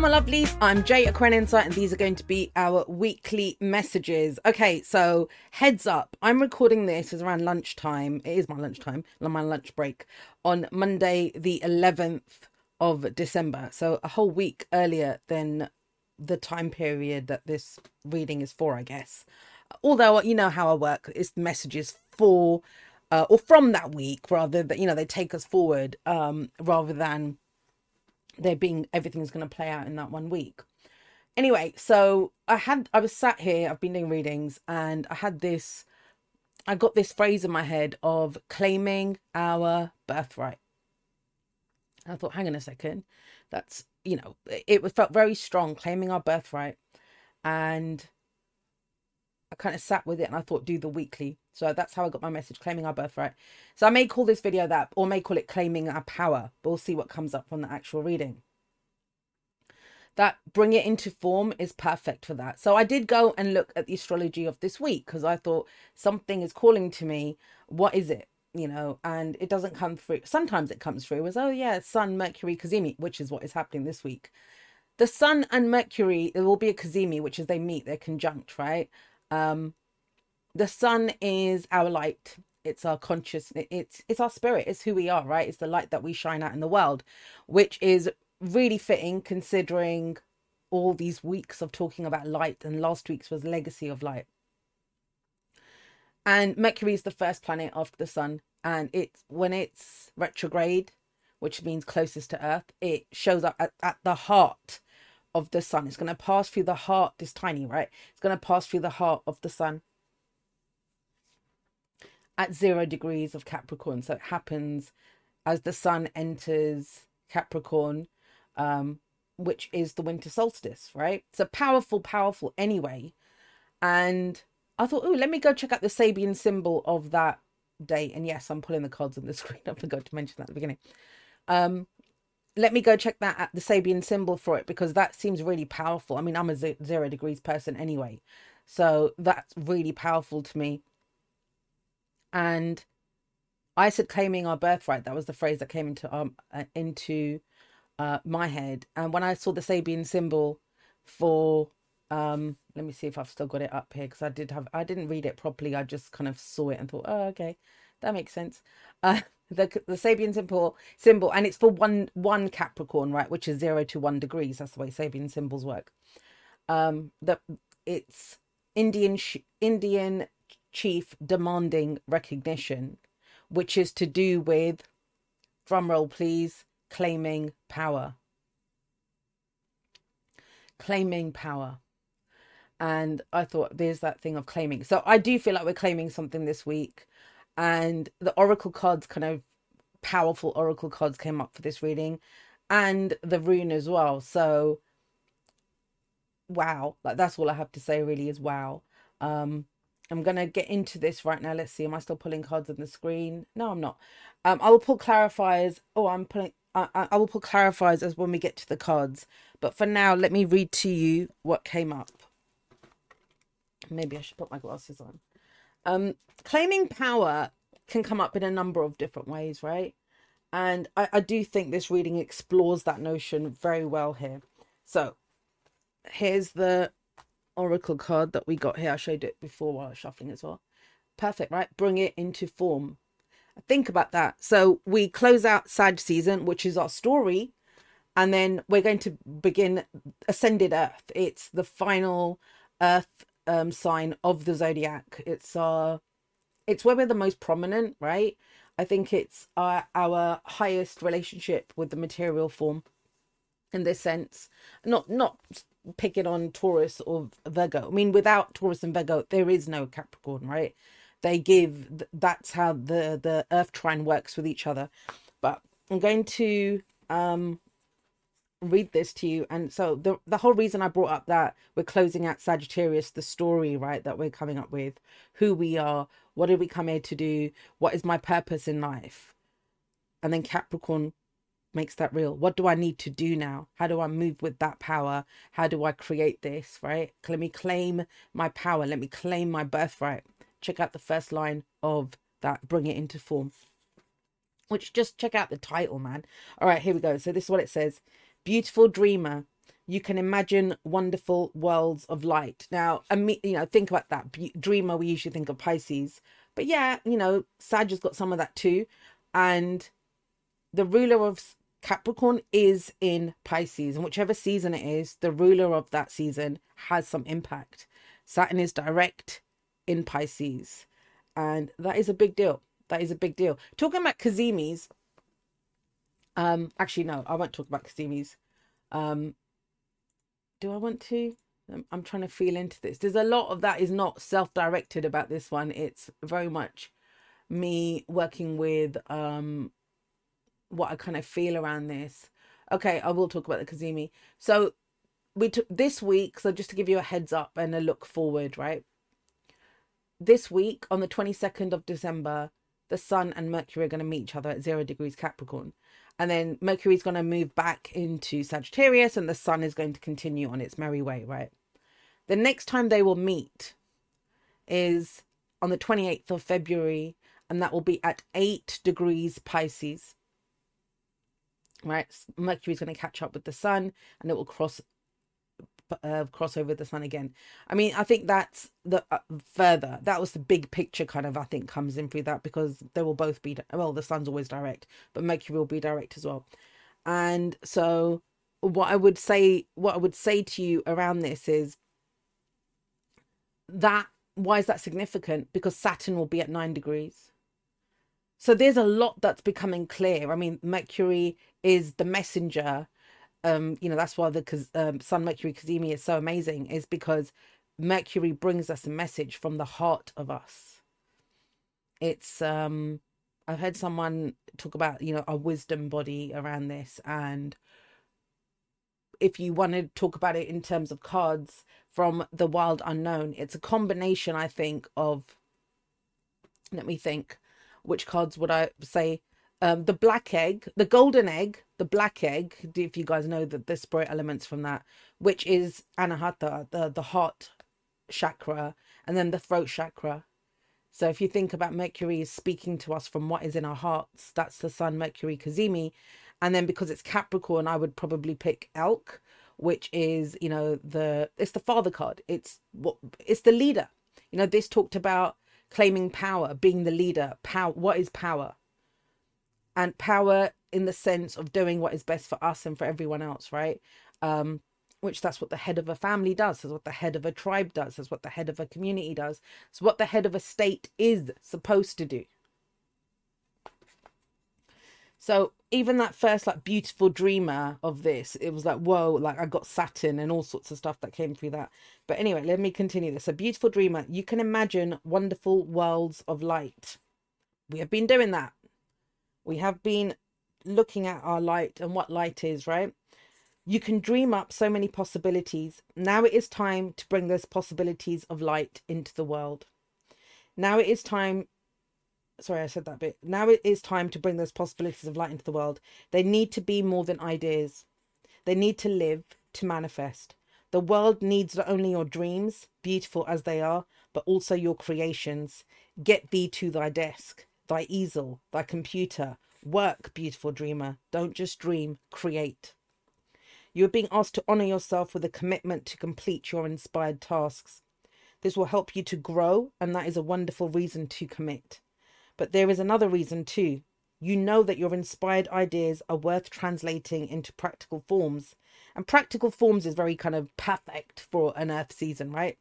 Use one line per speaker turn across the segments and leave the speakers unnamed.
My lovelies. I'm Jay Aquarian Insight, and these are going to be our weekly messages. Okay, so heads up, I'm recording this is around lunchtime. It is my lunchtime, my lunch break on Monday, the 11th of December. So a whole week earlier than the time period that this reading is for, I guess. Although you know how I work, it's messages for uh, or from that week rather that you know they take us forward um, rather than there being everything's going to play out in that one week. Anyway, so I had I was sat here, I've been doing readings, and I had this I got this phrase in my head of claiming our birthright. And I thought, hang on a second, that's you know, it was felt very strong, claiming our birthright, and I kind of sat with it and I thought, do the weekly. So that's how I got my message, claiming our birthright. So I may call this video that, or may call it claiming our power, but we'll see what comes up from the actual reading. That bring it into form is perfect for that. So I did go and look at the astrology of this week because I thought something is calling to me. What is it? You know, and it doesn't come through. Sometimes it comes through as, oh, yeah, Sun, Mercury, Cazimi, which is what is happening this week. The Sun and Mercury, it will be a Cazimi, which is they meet, they're conjunct, right? Um, the sun is our light. It's our conscious it's it's our spirit. It's who we are right? It's the light that we shine out in the world which is really fitting considering all these weeks of talking about light and last week's was legacy of light. And mercury is the first planet after the sun and it's when it's retrograde which means closest to earth it shows up at, at the heart of the sun. It's going to pass through the heart this tiny right? It's going to pass through the heart of the sun at zero degrees of Capricorn. So it happens as the sun enters Capricorn, um, which is the winter solstice, right? So powerful, powerful anyway. And I thought, oh, let me go check out the Sabian symbol of that date. And yes, I'm pulling the cards on the screen. I forgot to mention that at the beginning. Um, let me go check that at the Sabian symbol for it because that seems really powerful. I mean, I'm a zero degrees person anyway. So that's really powerful to me and I said claiming our birthright. That was the phrase that came into um uh, into uh, my head. And when I saw the Sabian symbol for um, let me see if I've still got it up here because I did have I didn't read it properly. I just kind of saw it and thought, oh, okay, that makes sense. Uh, the the Sabian symbol symbol, and it's for one one Capricorn, right, which is zero to one degrees. That's the way Sabian symbols work. Um, that it's Indian Indian chief demanding recognition, which is to do with, drumroll please, claiming power. Claiming power. And I thought there's that thing of claiming. So I do feel like we're claiming something this week. And the oracle cards, kind of powerful oracle cards, came up for this reading, and the rune as well. So wow, like that's all I have to say really is wow. Um, I'm going to get into this right now. Let's see. Am I still pulling cards on the screen? No, I'm not. Um, I will pull clarifiers. Oh, I'm pulling. I, I will pull clarifiers as when we get to the cards. But for now, let me read to you what came up. Maybe I should put my glasses on. Um, claiming power can come up in a number of different ways, right? And I, I do think this reading explores that notion very well here. So here's the oracle card that we got here. I showed it before while I was shuffling as well. Perfect, right? Bring it into form. Think about that. So we close out Sag season, which is our story, and then we're going to begin Ascended Earth. It's the final Earth um, sign of the zodiac. It's our, it's where we're the most prominent, right? I think it's our, our highest relationship with the material form in this sense not not picking on Taurus or Virgo. I mean, without Taurus and Virgo, there is no Capricorn, right? They give that's how the the Earth trine works with each other. But I'm going to um read this to you and so the the whole reason I brought up that we're closing out Sagittarius the story right that we're coming up with who we are what did we come here to do what is my purpose in life and then Capricorn makes that real. What do I need to do now? How do I move with that power? How do I create this, right? Let me claim my power. Let me claim my birthright. Check out the first line of that, bring it into form. Which just check out the title, man. All right, here we go. So this is what it says Beautiful dreamer, you can imagine wonderful worlds of light. Now, you know, think about that. Dreamer, we usually think of Pisces, but yeah, you know, Sag has got some of that too. And the ruler of Capricorn is in Pisces, and whichever season it is, the ruler of that season has some impact. Saturn is direct in Pisces, and that is a big deal. That is a big deal. Talking about Cazimis, um, actually, no, I won't talk about Cazimis. Um, do I want to? I'm, I'm trying to feel into this. There's a lot of that is not self-directed about this one. It's very much me working with um what I kind of feel around this. Okay, I will talk about the Cazimi. So we took this week, so just to give you a heads up and a look forward, right? This week on the 22nd of December, the Sun and Mercury are going to meet each other at zero degrees Capricorn. And then Mercury is going to move back into Sagittarius and the Sun is going to continue on its merry way, right? The next time they will meet is on the 28th of February, and that will be at 8 degrees Pisces. Right? Mercury is going to catch up with the Sun and it will cross uh, cross over the sun again. I mean, I think that's the uh, further. That was the big picture kind of I think comes in through that because they will both be well. The sun's always direct, but Mercury will be direct as well. And so, what I would say, what I would say to you around this is that why is that significant? Because Saturn will be at nine degrees. So there's a lot that's becoming clear. I mean, Mercury is the messenger um you know that's why the um, sun mercury cazimi is so amazing is because mercury brings us a message from the heart of us it's um i've heard someone talk about you know a wisdom body around this and if you want to talk about it in terms of cards from the wild unknown it's a combination i think of let me think which cards would i say um, the black egg, the golden egg, the black egg, if you guys know that the spirit elements from that, which is anahata, the, the heart chakra, and then the throat chakra. So if you think about Mercury is speaking to us from what is in our hearts, that's the Sun Mercury Cazimi. And then because it's Capricorn, I would probably pick Elk, which is, you know, the it's the father card. It's what it's the leader. You know, this talked about claiming power, being the leader. Power what is power? and power in the sense of doing what is best for us and for everyone else, right? Um, which that's what the head of a family does, that's what the head of a tribe does, that's what the head of a community does, it's what the head of a state is supposed to do. So even that first like beautiful dreamer of this, it was like, whoa, like I got Saturn and all sorts of stuff that came through that. But anyway, let me continue this. A beautiful dreamer, you can imagine wonderful worlds of light. We have been doing that we have been looking at our light and what light is, right? You can dream up so many possibilities. Now it is time to bring those possibilities of light into the world. Now it is time. Sorry, I said that bit. Now it is time to bring those possibilities of light into the world. They need to be more than ideas, they need to live, to manifest. The world needs not only your dreams, beautiful as they are, but also your creations. Get thee to thy desk thy easel, thy computer. Work, beautiful dreamer. Don't just dream, create. You are being asked to honor yourself with a commitment to complete your inspired tasks. This will help you to grow, and that is a wonderful reason to commit. But there is another reason too. You know that your inspired ideas are worth translating into practical forms. And practical forms is very kind of perfect for an earth season, right?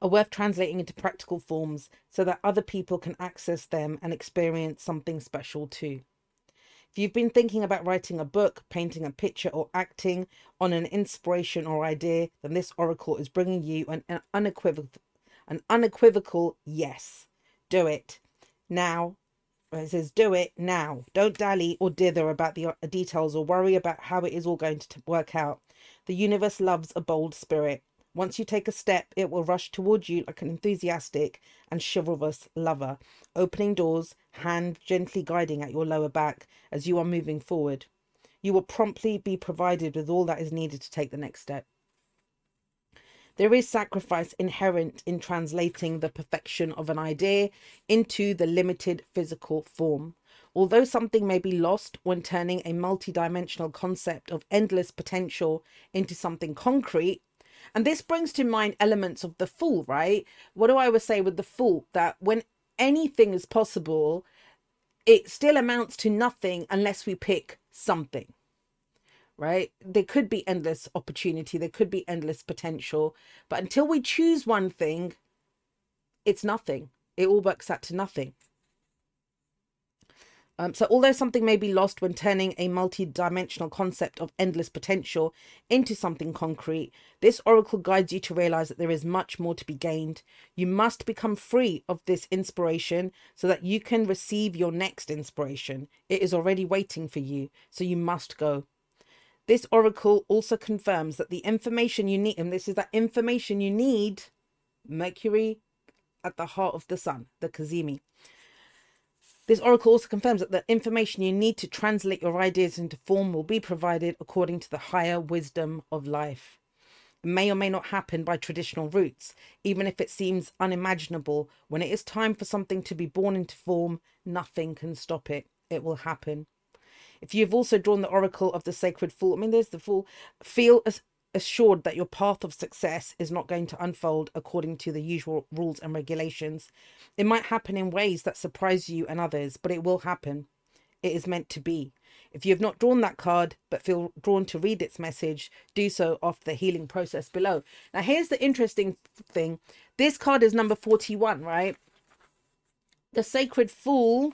are worth translating into practical forms so that other people can access them and experience something special too. If you've been thinking about writing a book, painting a picture, or acting on an inspiration or idea, then this oracle is bringing you an, an unequivocal, an unequivocal yes. Do it now. It says, do it now. Don't dally or dither about the uh, details or worry about how it is all going to work out. The universe loves a bold spirit. Once you take a step, it will rush towards you like an enthusiastic and chivalrous lover, opening doors, hand gently guiding at your lower back as you are moving forward. You will promptly be provided with all that is needed to take the next step. There is sacrifice inherent in translating the perfection of an idea into the limited physical form. Although something may be lost when turning a multidimensional concept of endless potential into something concrete, and this brings to mind elements of the fool, right? What do I always say with the fool? That when anything is possible, it still amounts to nothing unless we pick something right? There could be endless opportunity, there could be endless potential, but until we choose one thing, it's nothing. It all works out to nothing. Um, so, although something may be lost when turning a multi dimensional concept of endless potential into something concrete, this oracle guides you to realize that there is much more to be gained. You must become free of this inspiration so that you can receive your next inspiration. It is already waiting for you, so you must go. This oracle also confirms that the information you need, and this is that information you need, Mercury at the heart of the sun, the Cazimi. This oracle also confirms that the information you need to translate your ideas into form will be provided according to the higher wisdom of life. It may or may not happen by traditional routes, even if it seems unimaginable. When it is time for something to be born into form, nothing can stop it. It will happen. If you've also drawn the oracle of the sacred fool, I mean, there's the fool, feel as assured that your path of success is not going to unfold according to the usual rules and regulations. It might happen in ways that surprise you and others, but it will happen. It is meant to be. If you have not drawn that card but feel drawn to read its message, do so after the healing process below. Now, here's the interesting thing this card is number 41, right? The Sacred Fool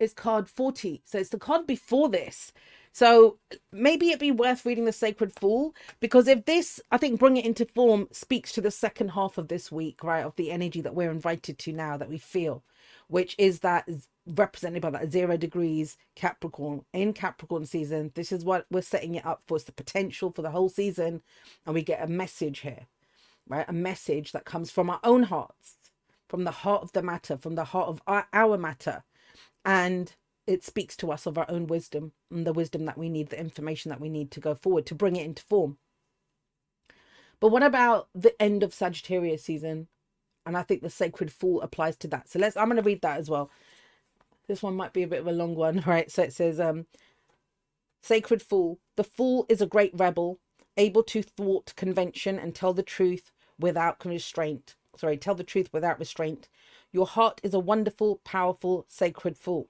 is card 40. So it's the card before this. So maybe it'd be worth reading the Sacred Fool because if this, I think, bring it into form speaks to the second half of this week, right? Of the energy that we're invited to now that we feel, which is that represented by that zero degrees Capricorn in Capricorn season. This is what we're setting it up for. It's the potential for the whole season, and we get a message here, right? A message that comes from our own hearts, from the heart of the matter, from the heart of our, our matter and it speaks to us of our own wisdom and the wisdom that we need, the information that we need to go forward to bring it into form. But what about the end of Sagittarius season? And I think the sacred fool applies to that. So let's I'm gonna read that as well. This one might be a bit of a long one, right? So it says, um, Sacred Fool. The fool is a great rebel, able to thwart convention and tell the truth without restraint. Sorry, tell the truth without restraint. Your heart is a wonderful, powerful, sacred fool.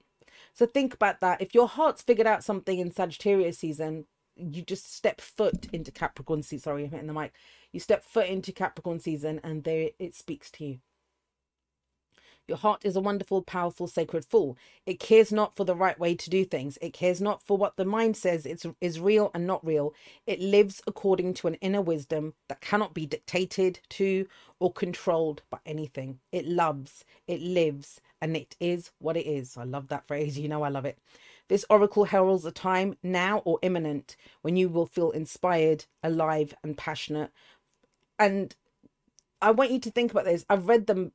So think about that. If your heart's figured out something in Sagittarius season, you just step foot into Capricorn season. Sorry, I'm hitting the mic. You step foot into Capricorn season and there it speaks to you. Your heart is a wonderful, powerful, sacred fool. It cares not for the right way to do things. It cares not for what the mind says it's, is real and not real. It lives according to an inner wisdom that cannot be dictated to or controlled by anything. It loves, it lives, and it is what it is. I love that phrase. You know, I love it. This oracle heralds a time now or imminent when you will feel inspired, alive, and passionate. And I want you to think about this. I've read them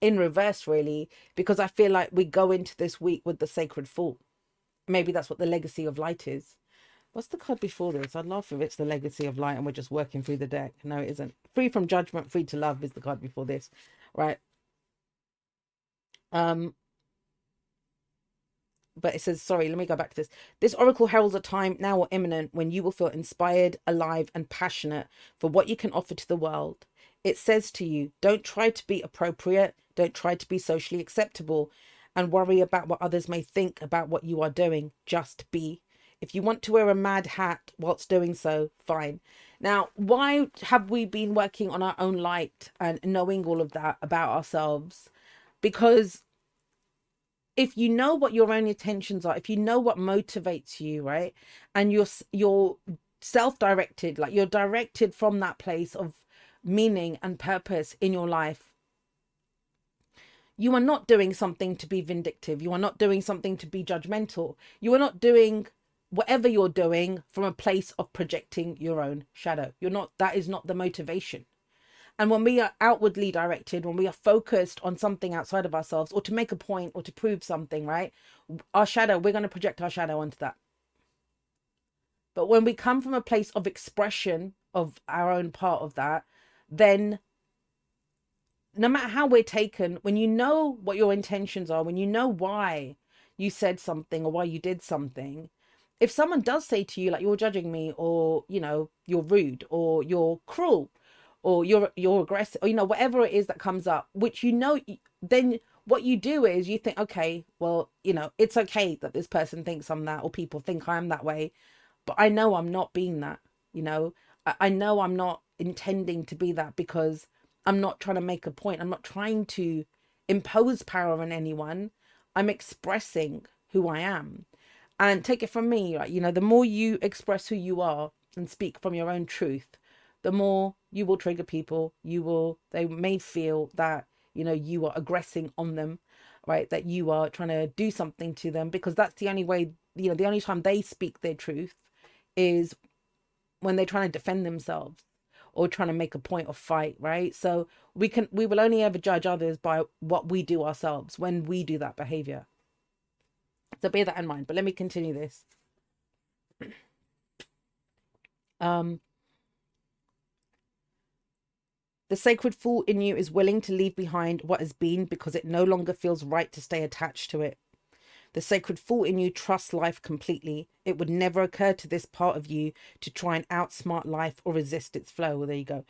in reverse really because i feel like we go into this week with the sacred fool maybe that's what the legacy of light is. What's the card before this? I'd love if it's the legacy of light and we're just working through the deck. No it isn't. Free from judgment free to love is the card before this right? Um but it says sorry let me go back to this. This oracle heralds a time now or imminent when you will feel inspired alive and passionate for what you can offer to the world it says to you, don't try to be appropriate, don't try to be socially acceptable, and worry about what others may think about what you are doing. Just be. If you want to wear a mad hat whilst doing so, fine. Now, why have we been working on our own light and knowing all of that about ourselves? Because if you know what your own intentions are, if you know what motivates you, right, and you're you're self-directed, like you're directed from that place of meaning and purpose in your life, you are not doing something to be vindictive. You are not doing something to be judgmental. You are not doing whatever you're doing from a place of projecting your own shadow. You're not, that is not the motivation. And when we are outwardly directed, when we are focused on something outside of ourselves or to make a point or to prove something, right? Our shadow, we're going to project our shadow onto that. But when we come from a place of expression of our own part of that, then no matter how we're taken, when you know what your intentions are, when you know why you said something or why you did something, if someone does say to you like you're judging me or you know you're rude or you're cruel or you're you're aggressive or you know whatever it is that comes up which you know then what you do is you think okay well you know it's okay that this person thinks i'm that or people think i'm that way but i know i'm not being that you know i, know i'm not intending to be that because i'm not trying to make a point. I'm not trying to impose power on anyone. I'm expressing who i am. And take it from me right? You know the more you express who you are and speak from your own truth the more you will trigger people. You will they may feel that you know you are aggressing on them right? That you are trying to do something to them because that's the only way you know the only time they speak their truth is when they're trying to defend themselves or trying to make a point of fight right? So we can we will only ever judge others by what we do ourselves when we do that behavior. So bear that in mind but let me continue this. Um The sacred fool in you is willing to leave behind what has been because it no longer feels right to stay attached to it. The sacred fool in you trusts life completely. It would never occur to this part of you to try and outsmart life or resist its flow. Well, there you go.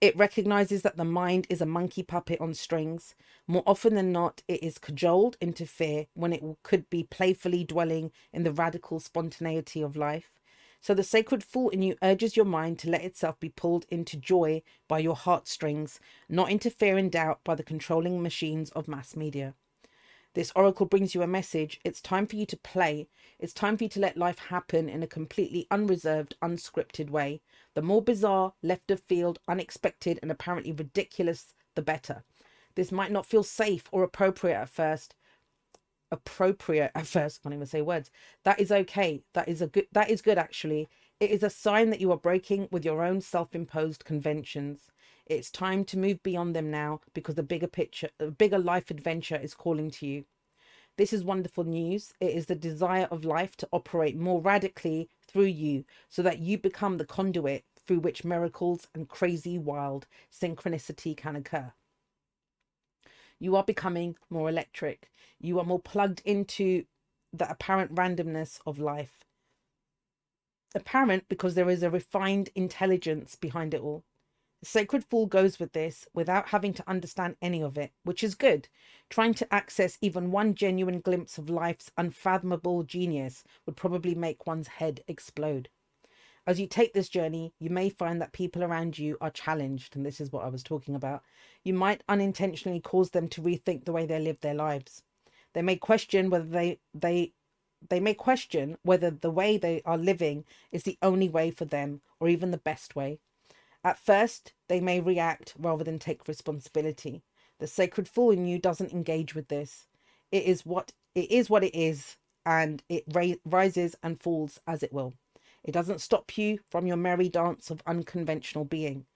It recognizes that the mind is a monkey puppet on strings. More often than not, it is cajoled into fear when it could be playfully dwelling in the radical spontaneity of life. So the sacred fool in you urges your mind to let itself be pulled into joy by your heartstrings, not into fear and doubt by the controlling machines of mass media. This oracle brings you a message. It's time for you to play. It's time for you to let life happen in a completely unreserved, unscripted way. The more bizarre, left of field, unexpected, and apparently ridiculous, the better. This might not feel safe or appropriate at first, appropriate at first I can't even say words that is okay that is a good that is good actually it is a sign that you are breaking with your own self-imposed conventions it's time to move beyond them now because the bigger picture the bigger life adventure is calling to you this is wonderful news it is the desire of life to operate more radically through you so that you become the conduit through which miracles and crazy wild synchronicity can occur you are becoming more electric. You are more plugged into the apparent randomness of life. Apparent because there is a refined intelligence behind it all. Sacred fool goes with this without having to understand any of it, which is good. Trying to access even one genuine glimpse of life's unfathomable genius would probably make one's head explode. As you take this journey, you may find that people around you are challenged, and this is what I was talking about. You might unintentionally cause them to rethink the way they live their lives. They may question whether they they they may question whether the way they are living is the only way for them or even the best way. At first, they may react rather than take responsibility. The sacred fool in you doesn't engage with this. It is what it is what it is and it ra- rises and falls as it will. It doesn't stop you from your merry dance of unconventional being.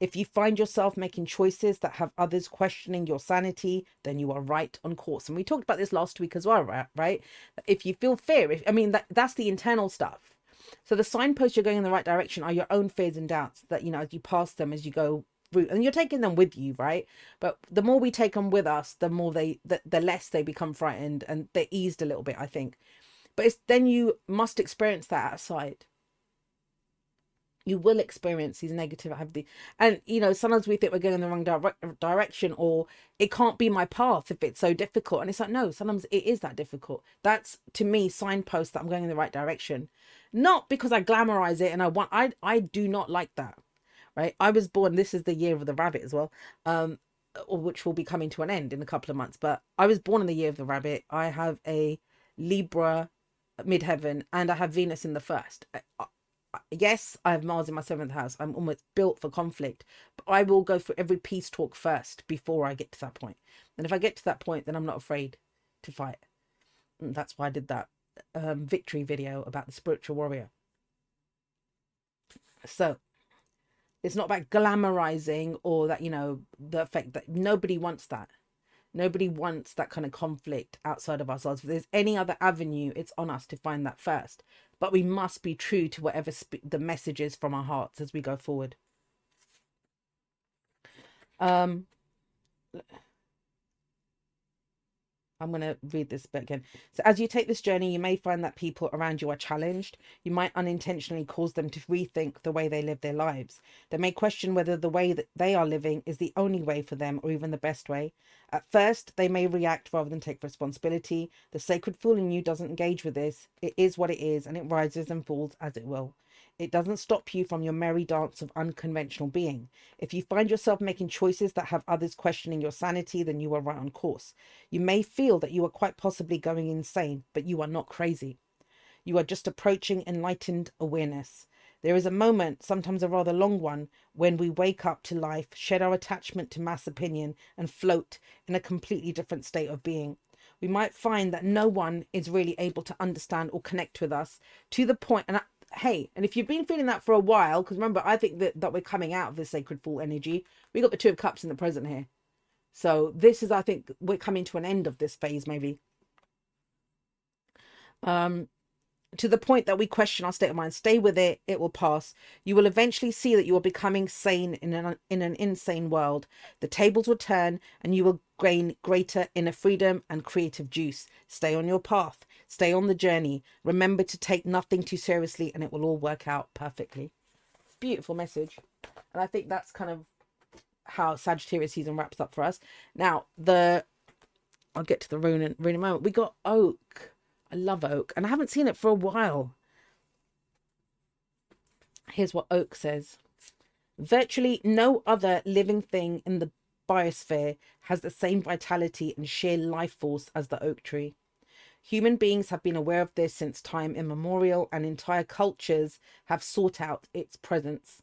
If you find yourself making choices that have others questioning your sanity, then you are right on course. And we talked about this last week as well, right? If you feel fear, if, I mean, that, that's the internal stuff. So the signposts you're going in the right direction are your own fears and doubts that, you know, as you pass them, as you go through, and you're taking them with you, right? But the more we take them with us, the more they, the, the less they become frightened and they're eased a little bit, I think. But it's then you must experience that outside you will experience these negative activity and you know sometimes we think we're going in the wrong dire- direction or it can't be my path if it's so difficult. And it's like no sometimes it is that difficult. That's to me signpost that i'm going in the right direction. Not because i glamorize it and i want i i do not like that right? I was born this is the year of the rabbit as well um which will be coming to an end in a couple of months but i was born in the year of the rabbit. I have a libra midheaven and i have venus in the first yes, I have Mars in my seventh house. I'm almost built for conflict, but I will go through every peace talk first before I get to that point. And if I get to that point, then I'm not afraid to fight. And that's why I did that um, victory video about the spiritual warrior. So it's not about glamorizing or that, you know, the effect that nobody wants that. Nobody wants that kind of conflict outside of ourselves. If there's any other avenue, it's on us to find that first but we must be true to whatever sp- the message is from our hearts as we go forward. Um, I'm going to read this bit again. So, as you take this journey, you may find that people around you are challenged. You might unintentionally cause them to rethink the way they live their lives. They may question whether the way that they are living is the only way for them or even the best way. At first, they may react rather than take responsibility. The sacred fool in you doesn't engage with this. It is what it is, and it rises and falls as it will. It doesn't stop you from your merry dance of unconventional being. If you find yourself making choices that have others questioning your sanity, then you are right on course. You may feel that you are quite possibly going insane, but you are not crazy. You are just approaching enlightened awareness. There is a moment, sometimes a rather long one, when we wake up to life, shed our attachment to mass opinion, and float in a completely different state of being. We might find that no one is really able to understand or connect with us to the point, and hey, and if you've been feeling that for a while, because remember, I think that, that we're coming out of this sacred fool energy. We got the two of cups in the present here. So this is, I think, we're coming to an end of this phase, maybe. Um, to the point that we question our state of mind. Stay with it; it will pass. You will eventually see that you are becoming sane in an in an insane world. The tables will turn, and you will gain greater inner freedom and creative juice. Stay on your path. Stay on the journey. Remember to take nothing too seriously, and it will all work out perfectly. Beautiful message, and I think that's kind of how Sagittarius season wraps up for us. Now the I'll get to the rune in, rune in a moment. We got oak I love oak, and I haven't seen it for a while. Here's what oak says Virtually no other living thing in the biosphere has the same vitality and sheer life force as the oak tree. Human beings have been aware of this since time immemorial, and entire cultures have sought out its presence.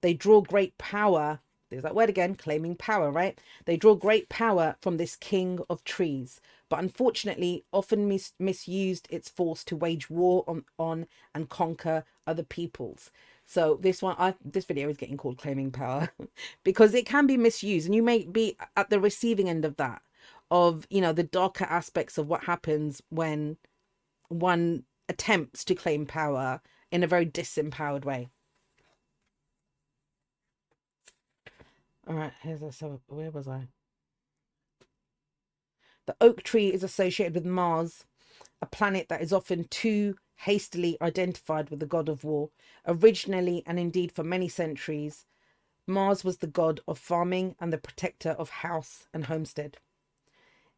They draw great power there's that word again, claiming power, right? They draw great power from this king of trees, but unfortunately often mis- misused its force to wage war on, on and conquer other peoples. So this one, I, this video is getting called claiming power because it can be misused, and you may be at the receiving end of that, of you know the darker aspects of what happens when one attempts to claim power in a very disempowered way. All right, here's a so where was I? The oak tree is associated with Mars, a planet that is often too hastily identified with the god of war. Originally, and indeed for many centuries, Mars was the god of farming and the protector of house and homestead.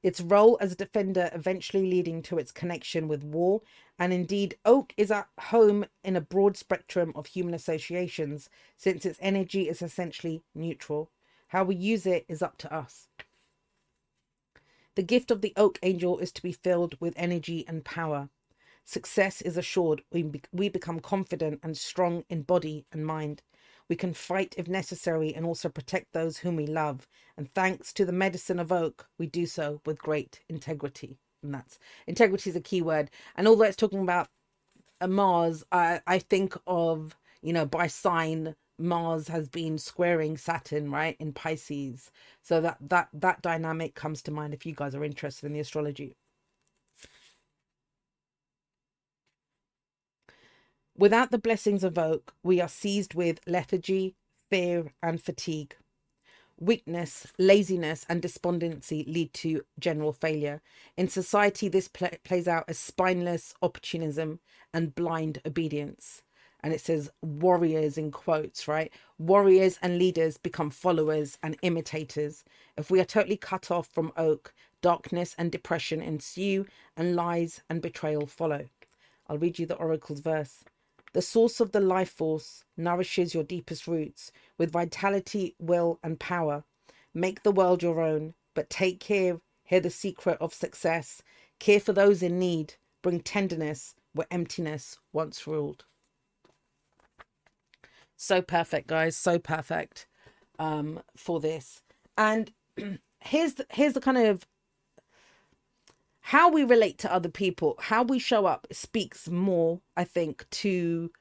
Its role as a defender eventually leading to its connection with war, and indeed, oak is at home in a broad spectrum of human associations since its energy is essentially neutral. How we use it is up to us. The gift of the oak angel is to be filled with energy and power. Success is assured. We, we become confident and strong in body and mind. We can fight if necessary and also protect those whom we love. And thanks to the medicine of oak, we do so with great integrity. And that's integrity is a key word. And although it's talking about a Mars, I, I think of, you know, by sign Mars has been squaring Saturn, right, in Pisces. So that that that dynamic comes to mind if you guys are interested in the astrology. Without the blessings of oak, we are seized with lethargy, fear, and fatigue. Weakness, laziness, and despondency lead to general failure. In society, this pl- plays out as spineless opportunism and blind obedience and it says warriors in quotes, right? Warriors and leaders become followers and imitators. If we are totally cut off from oak, darkness and depression ensue, and lies and betrayal follow. I'll read you the oracle's verse. The source of the life force nourishes your deepest roots with vitality, will, and power. Make the world your own, but take care. Hear the secret of success. Care for those in need. Bring tenderness where emptiness once ruled. So perfect, guys. So perfect um, for this. And here's the, here's the kind of how we relate to other people, how we show up speaks more, I think, to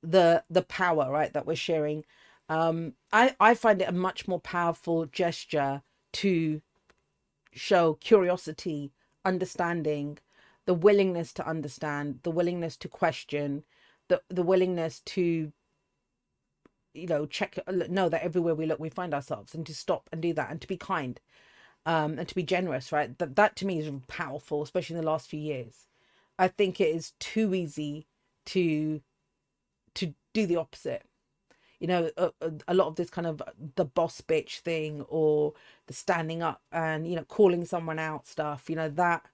the the power right that we're sharing. Um, I I find it a much more powerful gesture to show curiosity, understanding, the willingness to understand, the willingness to question, the the willingness to you know check know that everywhere we look we find ourselves and to stop and do that and to be kind um and to be generous right? That that to me is powerful especially in the last few years. I think it is too easy to to do the opposite. You know a, a, lot of this kind of the boss bitch thing or the standing up and you know calling someone out stuff you know that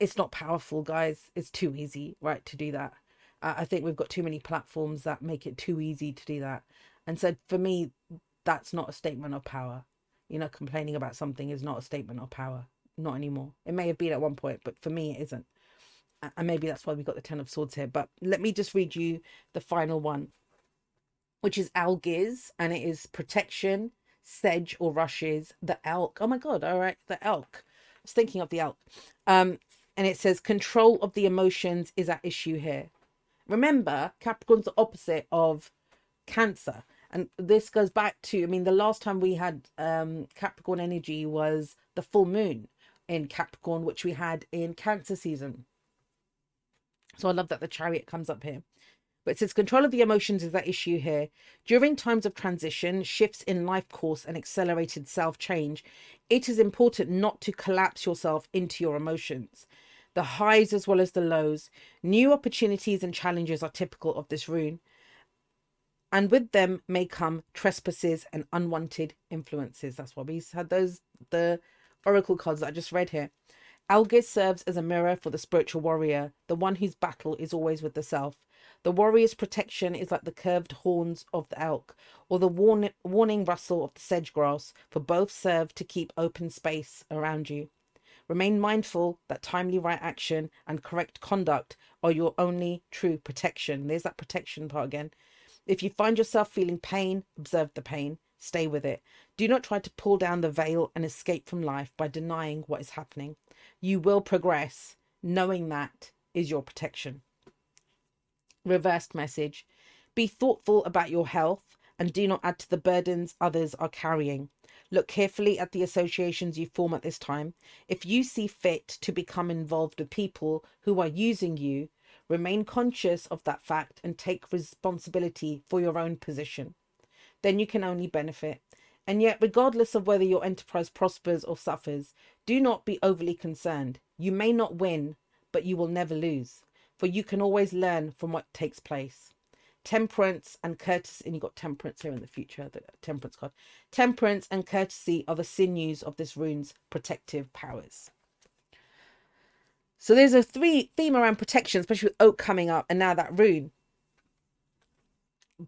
it's not powerful guys. It's too easy right to do that. I think we've got too many platforms that make it too easy to do that. And so for me that's not a statement of power you know complaining about something is not a statement of power not anymore it may have been at one point but for me it isn't and maybe that's why we got the ten of swords here but let me just read you the final one which is algiz, and it is protection, sedge or rushes, the elk. Oh my god, all right, the elk. I was thinking of the elk. Um, and it says control of the emotions is at issue here. Remember, Capricorn's the opposite of Cancer. And this goes back to, I mean, the last time we had um, Capricorn energy was the full moon in Capricorn, which we had in Cancer season. So I love that the chariot comes up here. But it says control of the emotions is that issue here. During times of transition, shifts in life course, and accelerated self change, it is important not to collapse yourself into your emotions. The highs as well as the lows, new opportunities and challenges are typical of this rune. And with them may come trespasses and unwanted influences. That's why we had those the oracle cards that I just read here. Algiz serves as a mirror for the spiritual warrior, the one whose battle is always with the self. The warrior's protection is like the curved horns of the elk or the warn- warning rustle of the sedge grass, for both serve to keep open space around you. Remain mindful that timely right action and correct conduct are your only true protection. There's that protection part again. If you find yourself feeling pain, observe the pain, stay with it. Do not try to pull down the veil and escape from life by denying what is happening. You will progress, knowing that is your protection reversed message. Be thoughtful about your health and do not add to the burdens others are carrying. Look carefully at the associations you form at this time. If you see fit to become involved with people who are using you, remain conscious of that fact and take responsibility for your own position. Then you can only benefit. And yet, regardless of whether your enterprise prospers or suffers, do not be overly concerned. You may not win, but you will never lose for you can always learn from what takes place. Temperance and courtesy, and you got temperance here in the future, the temperance card. Temperance and courtesy are the sinews of this rune's protective powers. So there's a three theme around protection, especially with oak coming up, and now that rune.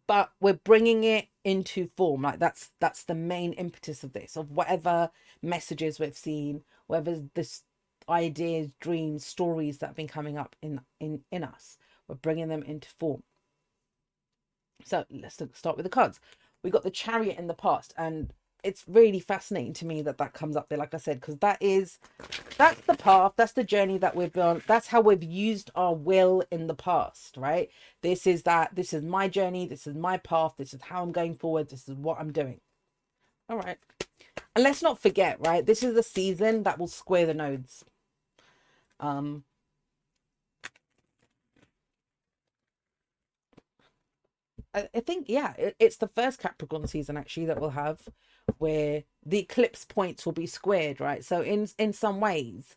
But we're bringing it into form, like that's that's the main impetus of this, of whatever messages we've seen, whether this ideas, dreams, stories that have been coming up in in in us. We're bringing them into form. So let's start with the cards. We got the chariot in the past, and it's really fascinating to me that that comes up there. Like I said, because that is that's the path, that's the journey that we've been on. That's how we've used our will in the past, right? This is that. This is my journey. This is my path. This is how I'm going forward. This is what I'm doing. All right. And let's not forget, right? This is the season that will square the nodes. Um, I, think, yeah, it, it's the first Capricorn season actually that we'll have where the eclipse points will be squared, right? So in in some ways,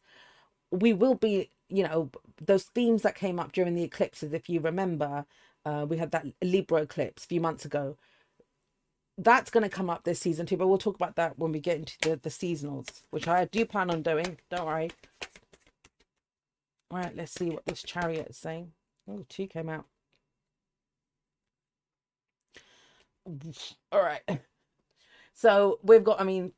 we will be, you know, those themes that came up during the eclipses. If you remember, uh, we had that Libra eclipse a few months ago. That's going to come up this season too, but we'll talk about that when we get into the, the seasonals, which I do plan on doing. Don't worry. All right, let's see what this chariot is saying. Oh, two came out. All right. So we've got, I mean,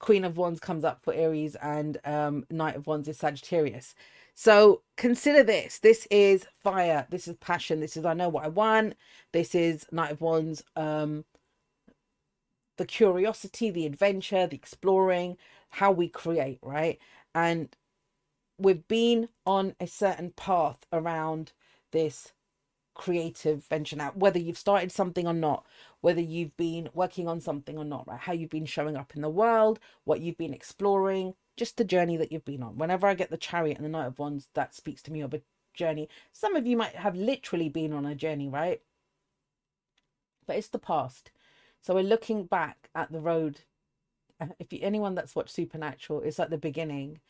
Queen of Wands comes up for Aries and um, Knight of Wands is Sagittarius. So consider this. This is fire. This is passion. This is I know what I want. This is Knight of Wands. Um, the curiosity, the adventure, the exploring, how we create, right? And we've been on a certain path around this creative venture now whether you've started something or not whether you've been working on something or not right how you've been showing up in the world what you've been exploring just the journey that you've been on whenever i get the chariot and the knight of wands that speaks to me of a journey some of you might have literally been on a journey right but it's the past. So we're looking back at the road. If you, anyone that's watched Supernatural, it's like the beginning.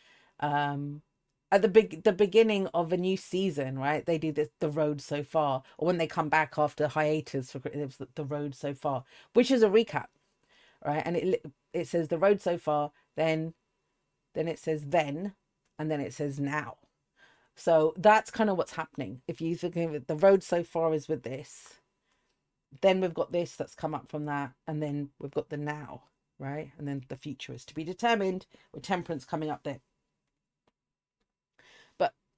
Um, at the big the beginning of a new season, right? They do this the road so far, or when they come back after hiatus for the road so far, which is a recap, right? And it it says the road so far, then then it says then, and then it says now. So that's kind of what's happening. If you think of it, the road so far is with this, then we've got this that's come up from that, and then we've got the now, right? And then the future is to be determined with temperance coming up there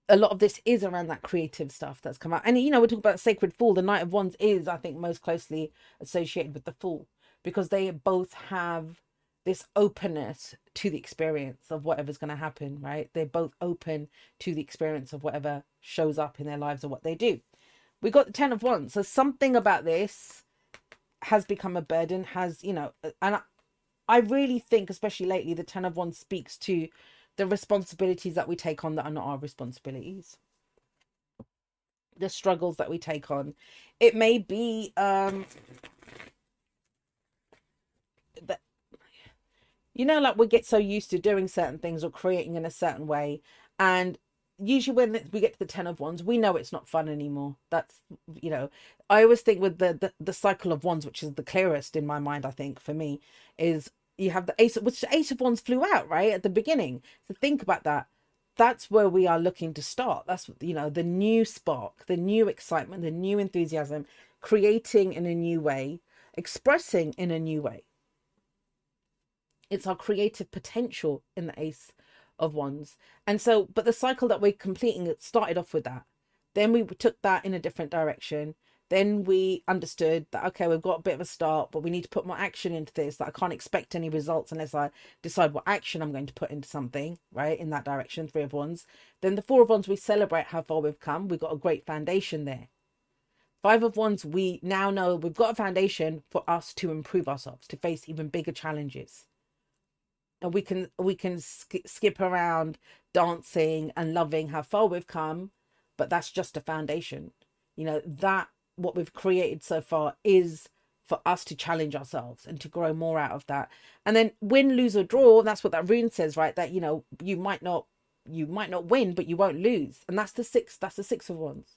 a lot of this is around that creative stuff that's come out. And you know, we're talking about Sacred Fool. The Knight of Wands is, I think, most closely associated with the Fool because they both have this openness to the experience of whatever's going to happen, right? They're both open to the experience of whatever shows up in their lives or what they do. We got the Ten of Wands. So something about this has become a burden, has, you know, and I, I really think, especially lately, the Ten of Wands speaks to the responsibilities that we take on that are not our responsibilities. The struggles that we take on. It may be um that you know like we get so used to doing certain things or creating in a certain way and usually when we get to the ten of wands we know it's not fun anymore. That's you know i always think with the, the the cycle of wands which is the clearest in my mind i think for me is you have the ace, which the ace of wands flew out right at the beginning. So think about that. That's where we are looking to start. That's you know the new spark, the new excitement, the new enthusiasm, creating in a new way, expressing in a new way. It's our creative potential in the ace of wands, and so but the cycle that we're completing it started off with that. Then we took that in a different direction then we understood that okay we've got a bit of a start but we need to put more action into this that i can't expect any results unless i decide what action i'm going to put into something right in that direction three of wands. Then the four of wands we celebrate how far we've come. We've got a great foundation there. Five of wands we now know we've got a foundation for us to improve ourselves to face even bigger challenges. And we can we can sk- skip around dancing and loving how far we've come but that's just a foundation. You know that what we've created so far is for us to challenge ourselves and to grow more out of that. And then win, lose or draw, that's what that rune says, right? That you know, you might not you might not win, but you won't lose. And that's the six, that's the six of wands.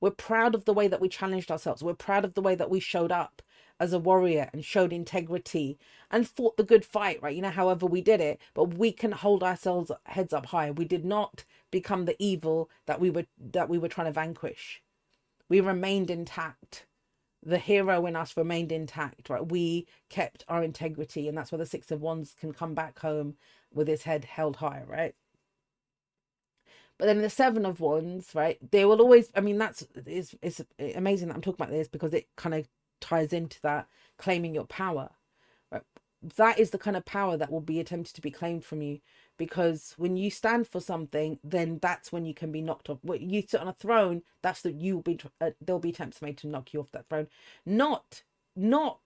We're proud of the way that we challenged ourselves. We're proud of the way that we showed up as a warrior and showed integrity and fought the good fight, right? You know, however we did it, but we can hold ourselves heads up high. We did not become the evil that we were that we were trying to vanquish we remained intact. The hero in us remained intact right? We kept our integrity and that's where the six of wands can come back home with his head held high right? But then the seven of wands right they will always i mean that's it's, it's amazing that i'm talking about this because it kind of ties into that claiming your power right? That is the kind of power that will be attempted to be claimed from you because when you stand for something then that's when you can be knocked off. When you sit on a throne that's that you will be uh, there'll be attempts made to knock you off that throne. Not not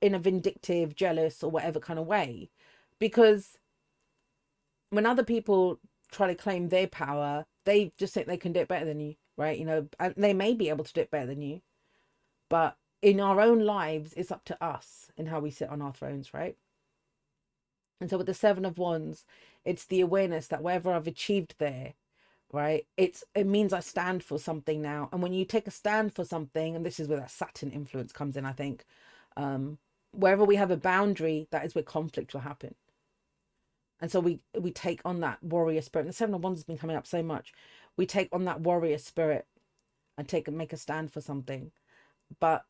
in a vindictive jealous or whatever kind of way. Because when other people try to claim their power they just think they can do it better than you right? You know and they may be able to do it better than you. But in our own lives it's up to us and how we sit on our thrones right and so with the Seven of Wands, it's the awareness that whatever I've achieved there, right? It's it means I stand for something now. And when you take a stand for something, and this is where that Saturn influence comes in, I think. Um, wherever we have a boundary, that is where conflict will happen. And so we we take on that warrior spirit. And the Seven of Wands has been coming up so much. We take on that warrior spirit and take and make a stand for something. But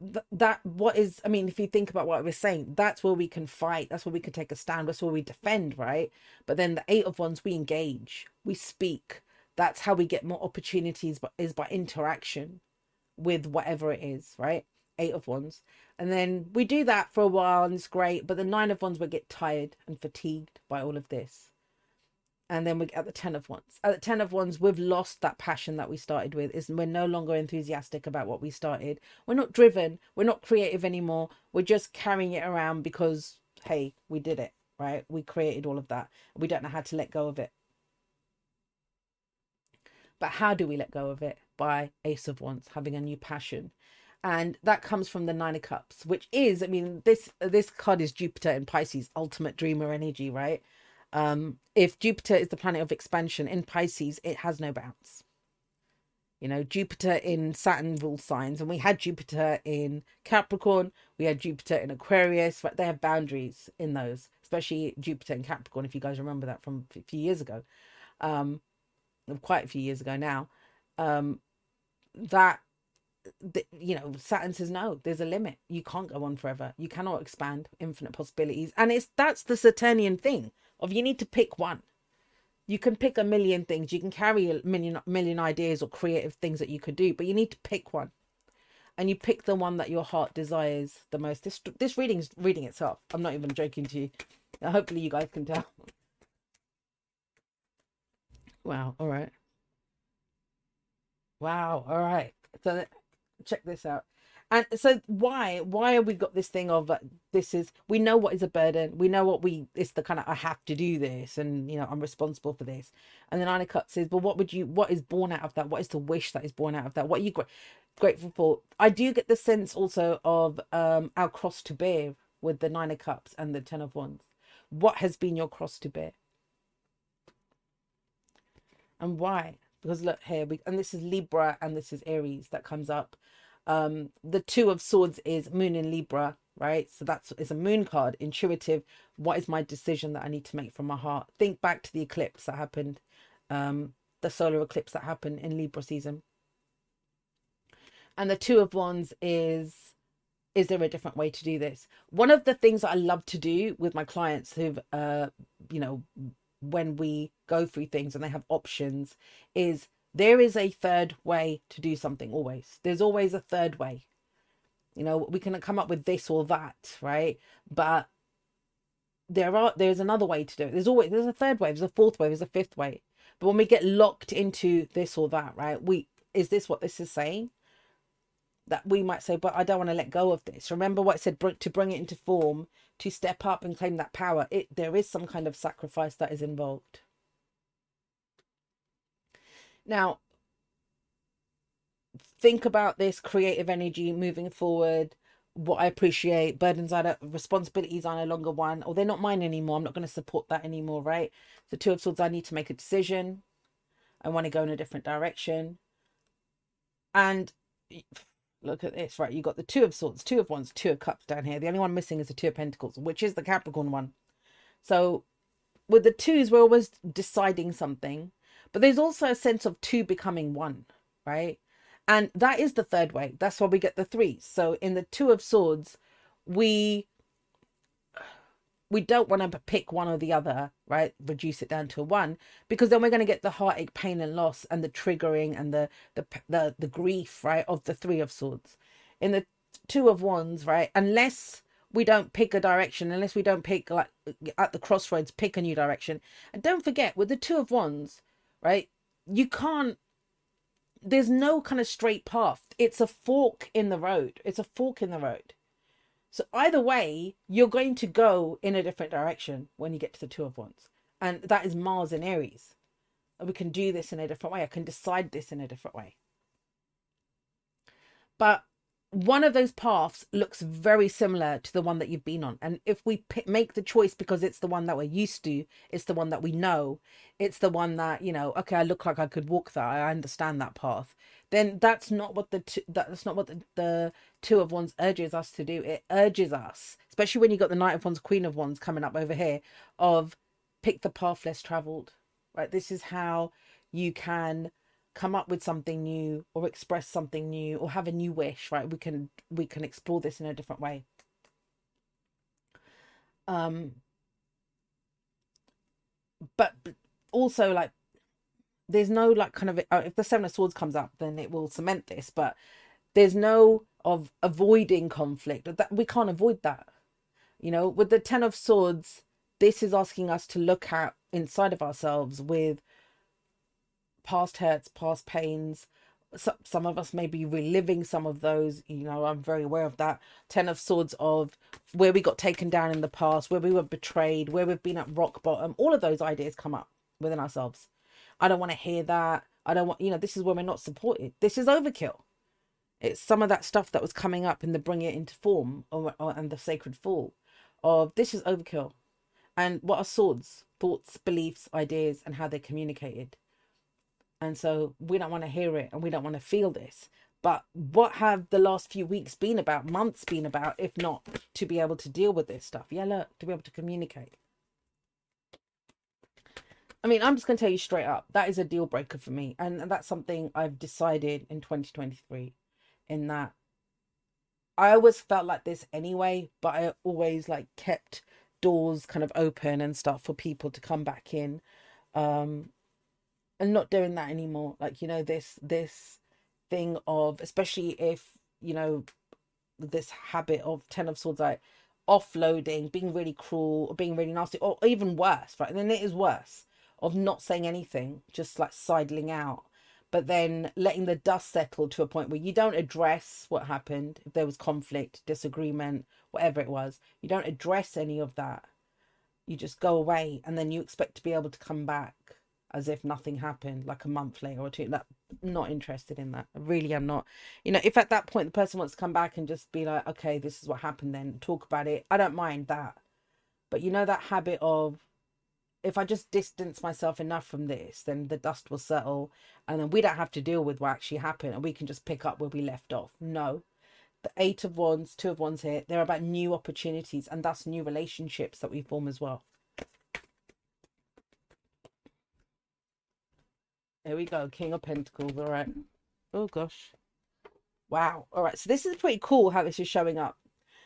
th- that what is i mean if you think about what i was saying that's where we can fight that's where we can take a stand that's where we defend right? But then the eight of wands, we engage we speak. That's how we get more opportunities but is by interaction with whatever it is right? Eight of wands, and then we do that for a while and it's great but the nine of wands will get tired and fatigued by all of this and then we get the 10 of wands. At the 10 of wands we've lost that passion that we started with is we're no longer enthusiastic about what we started. We're not driven we're not creative anymore we're just carrying it around because hey we did it right? We created all of that. We don't know how to let go of it. But how do we let go of it? By ace of wands having a new passion. And that comes from the nine of cups which is i mean this this card is jupiter in pisces ultimate dreamer energy right um if jupiter is the planet of expansion in pisces it has no bounds. You know jupiter in saturn rules signs and we had jupiter in capricorn we had jupiter in aquarius but they have boundaries in those especially jupiter in capricorn if you guys remember that from a few years ago um quite a few years ago now um that you know saturn says no there's a limit. You can't go on forever. You cannot expand infinite possibilities. And it's that's the saturnian thing of you need to pick one. You can pick a million things. You can carry a million million ideas or creative things that you could do but you need to pick one. And you pick the one that your heart desires the most. This this reading is reading itself. I'm not even joking to you. Hopefully you guys can tell. Wow all right. Wow all right. So check this out and so why why have we got this thing of uh, this is we know what is a burden we know what we it's the kind of i have to do this and you know i'm responsible for this. And then Anna Cut says but what would you what is born out of that? What is the wish that is born out of that? What are you gra- grateful for? I do get the sense also of um our cross to bear with the nine of cups and the ten of wands. What has been your cross to bear? And why? Because look here we and this is libra and this is aries that comes up um the two of swords is moon in libra right? So that's it's a moon card intuitive. What is my decision that i need to make from my heart? Think back to the eclipse that happened um the solar eclipse that happened in libra season. And the two of wands is is there a different way to do this? One of the things that i love to do with my clients who've uh you know when we go through things and they have options is there is a third way to do something always. There's always a third way. You know we can come up with this or that right? But there are there's another way to do it. There's always there's a third way there's a fourth way there's a fifth way. But when we get locked into this or that right we is this what this is saying? That we might say but i don't want to let go of this. Remember what i said to bring it into form to step up and claim that power. It there is some kind of sacrifice that is involved now, think about this creative energy moving forward. What I appreciate, burdens are responsibilities are no longer one, or they're not mine anymore. I'm not going to support that anymore, right? The Two of Swords, I need to make a decision. I want to go in a different direction. And look at this, right? You got the Two of Swords, Two of Wands, Two of Cups down here. The only one missing is the Two of Pentacles, which is the Capricorn one. So with the twos, we're always deciding something but there's also a sense of two becoming one, right? And that is the third way. That's why we get the three. So in the two of swords, we we don't want to pick one or the other, right? Reduce it down to one, because then we're going to get the heartache, pain, and loss, and the triggering and the the the, the grief, right, of the three of swords. In the two of wands, right? Unless we don't pick a direction, unless we don't pick like at the crossroads, pick a new direction. And don't forget, with the two of wands, right? You can't, there's no kind of straight path. It's a fork in the road. It's a fork in the road. So either way, you're going to go in a different direction when you get to the Two of Wands. And that is Mars and Aries. And we can do this in a different way. I can decide this in a different way. But one of those paths looks very similar to the one that you've been on. And if we make the choice because it's the one that we're used to, it's the one that we know, it's the one that, you know, okay, I look like I could walk that, I understand that path, then that's not what the two, that's not what the, the two of wands urges us to do. It urges us, especially when you got the knight of wands, queen of wands coming up over here, of pick the path less traveled, right? This is how you can come up with something new or express something new or have a new wish right? We can we can explore this in a different way. Um but also like there's no like kind of uh, if the seven of swords comes up then it will cement this but there's no of avoiding conflict that we can't avoid that. You know with the ten of swords this is asking us to look at inside of ourselves with past hurts, past pains. So, some of us may be reliving some of those. You know, I'm very aware of that. Ten of Swords of where we got taken down in the past, where we were betrayed, where we've been at rock bottom. All of those ideas come up within ourselves. I don't want to hear that. I don't want, you know, this is where we're not supported. This is overkill. It's some of that stuff that was coming up in the bring it into form or, or and the sacred fall of this is overkill. And what are swords? Thoughts, beliefs, ideas, and how they're communicated. And so we don't want to hear it and we don't want to feel this. But what have the last few weeks been about, months been about, if not to be able to deal with this stuff? Yeah, look, to be able to communicate. I mean, I'm just going to tell you straight up that is a deal breaker for me. And that's something I've decided in 2023 in that I always felt like this anyway, but I always like kept doors kind of open and stuff for people to come back in. Um and not doing that anymore. Like, you know, this this thing of especially if, you know, this habit of Ten of Swords like offloading, being really cruel, or being really nasty, or even worse, right? And then it is worse of not saying anything, just like sidling out, but then letting the dust settle to a point where you don't address what happened, if there was conflict, disagreement, whatever it was, you don't address any of that. You just go away and then you expect to be able to come back as if nothing happened like a month later or two. That I'm not interested in that. I really am not. You know, if at that point the person wants to come back and just be like, okay, this is what happened, then talk about it. I don't mind that. But you know that habit of if I just distance myself enough from this, then the dust will settle and then we don't have to deal with what actually happened and we can just pick up where we left off. No. The eight of wands, two of wands here, they're about new opportunities and thus new relationships that we form as well. There we go, King of Pentacles, all right. Oh gosh. Wow. All right, so this is pretty cool how this is showing up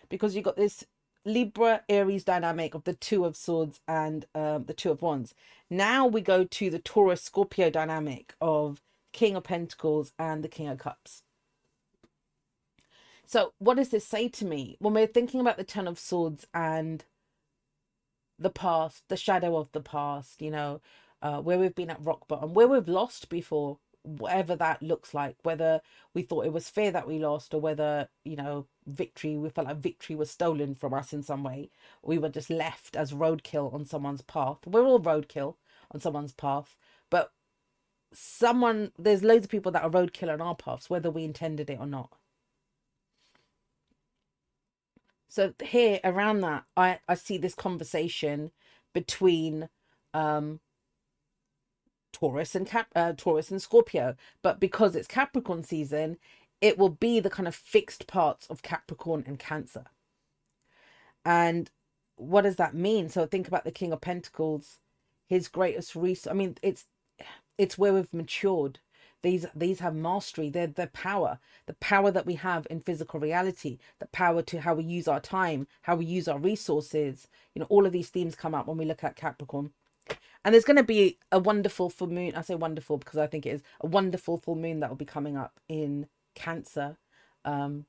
because you've got this Libra Aries dynamic of the Two of Swords and um, the Two of Wands. Now we go to the Taurus Scorpio dynamic of King of Pentacles and the King of Cups. So, what does this say to me? When we're thinking about the Ten of Swords and the past, the shadow of the past, you know, uh, where we've been at rock bottom, where we've lost before, whatever that looks like, whether we thought it was fair that we lost or whether, you know, victory, we felt like victory was stolen from us in some way, we were just left as roadkill on someone's path. We're all roadkill on someone's path, but someone, there's loads of people that are roadkill on our paths, whether we intended it or not. So here around that, I, I see this conversation between um Taurus and Cap uh, Taurus and Scorpio. But because it's Capricorn season, it will be the kind of fixed parts of Capricorn and Cancer. And what does that mean? So think about the King of Pentacles, his greatest resource. I mean, it's it's where we've matured. These these have mastery. They're the power, the power that we have in physical reality, the power to how we use our time, how we use our resources. You know, all of these themes come up when we look at Capricorn. And there's going to be a wonderful full moon. I say wonderful because I think it is a wonderful full moon that will be coming up in Cancer um,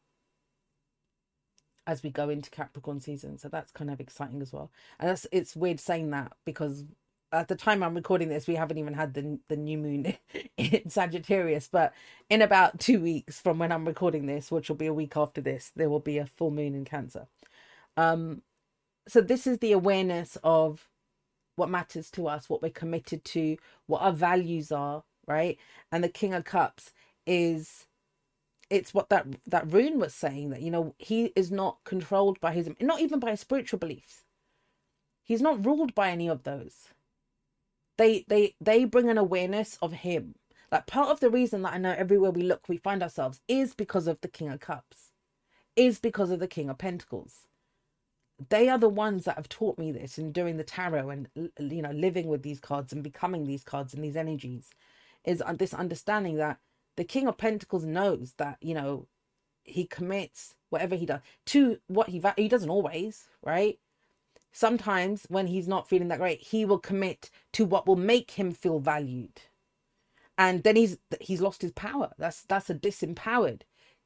as we go into Capricorn season. So that's kind of exciting as well. And that's it's weird saying that because at the time I'm recording this, we haven't even had the the new moon in Sagittarius. But in about two weeks from when I'm recording this, which will be a week after this, there will be a full moon in Cancer. Um, so this is the awareness of what matters to us, what we're committed to, what our values are, right? And the King of Cups is it's what that that rune was saying that you know he is not controlled by his not even by his spiritual beliefs. He's not ruled by any of those. They they they bring an awareness of him. Like part of the reason that i know everywhere we look we find ourselves is because of the king of cups is because of the king of pentacles they are the ones that have taught me this in doing the tarot and you know living with these cards and becoming these cards and these energies is this understanding that the king of pentacles knows that you know he commits whatever he does to what he he doesn't always right? Sometimes when he's not feeling that great he will commit to what will make him feel valued. And then he's he's lost his power. That's that's a disempowered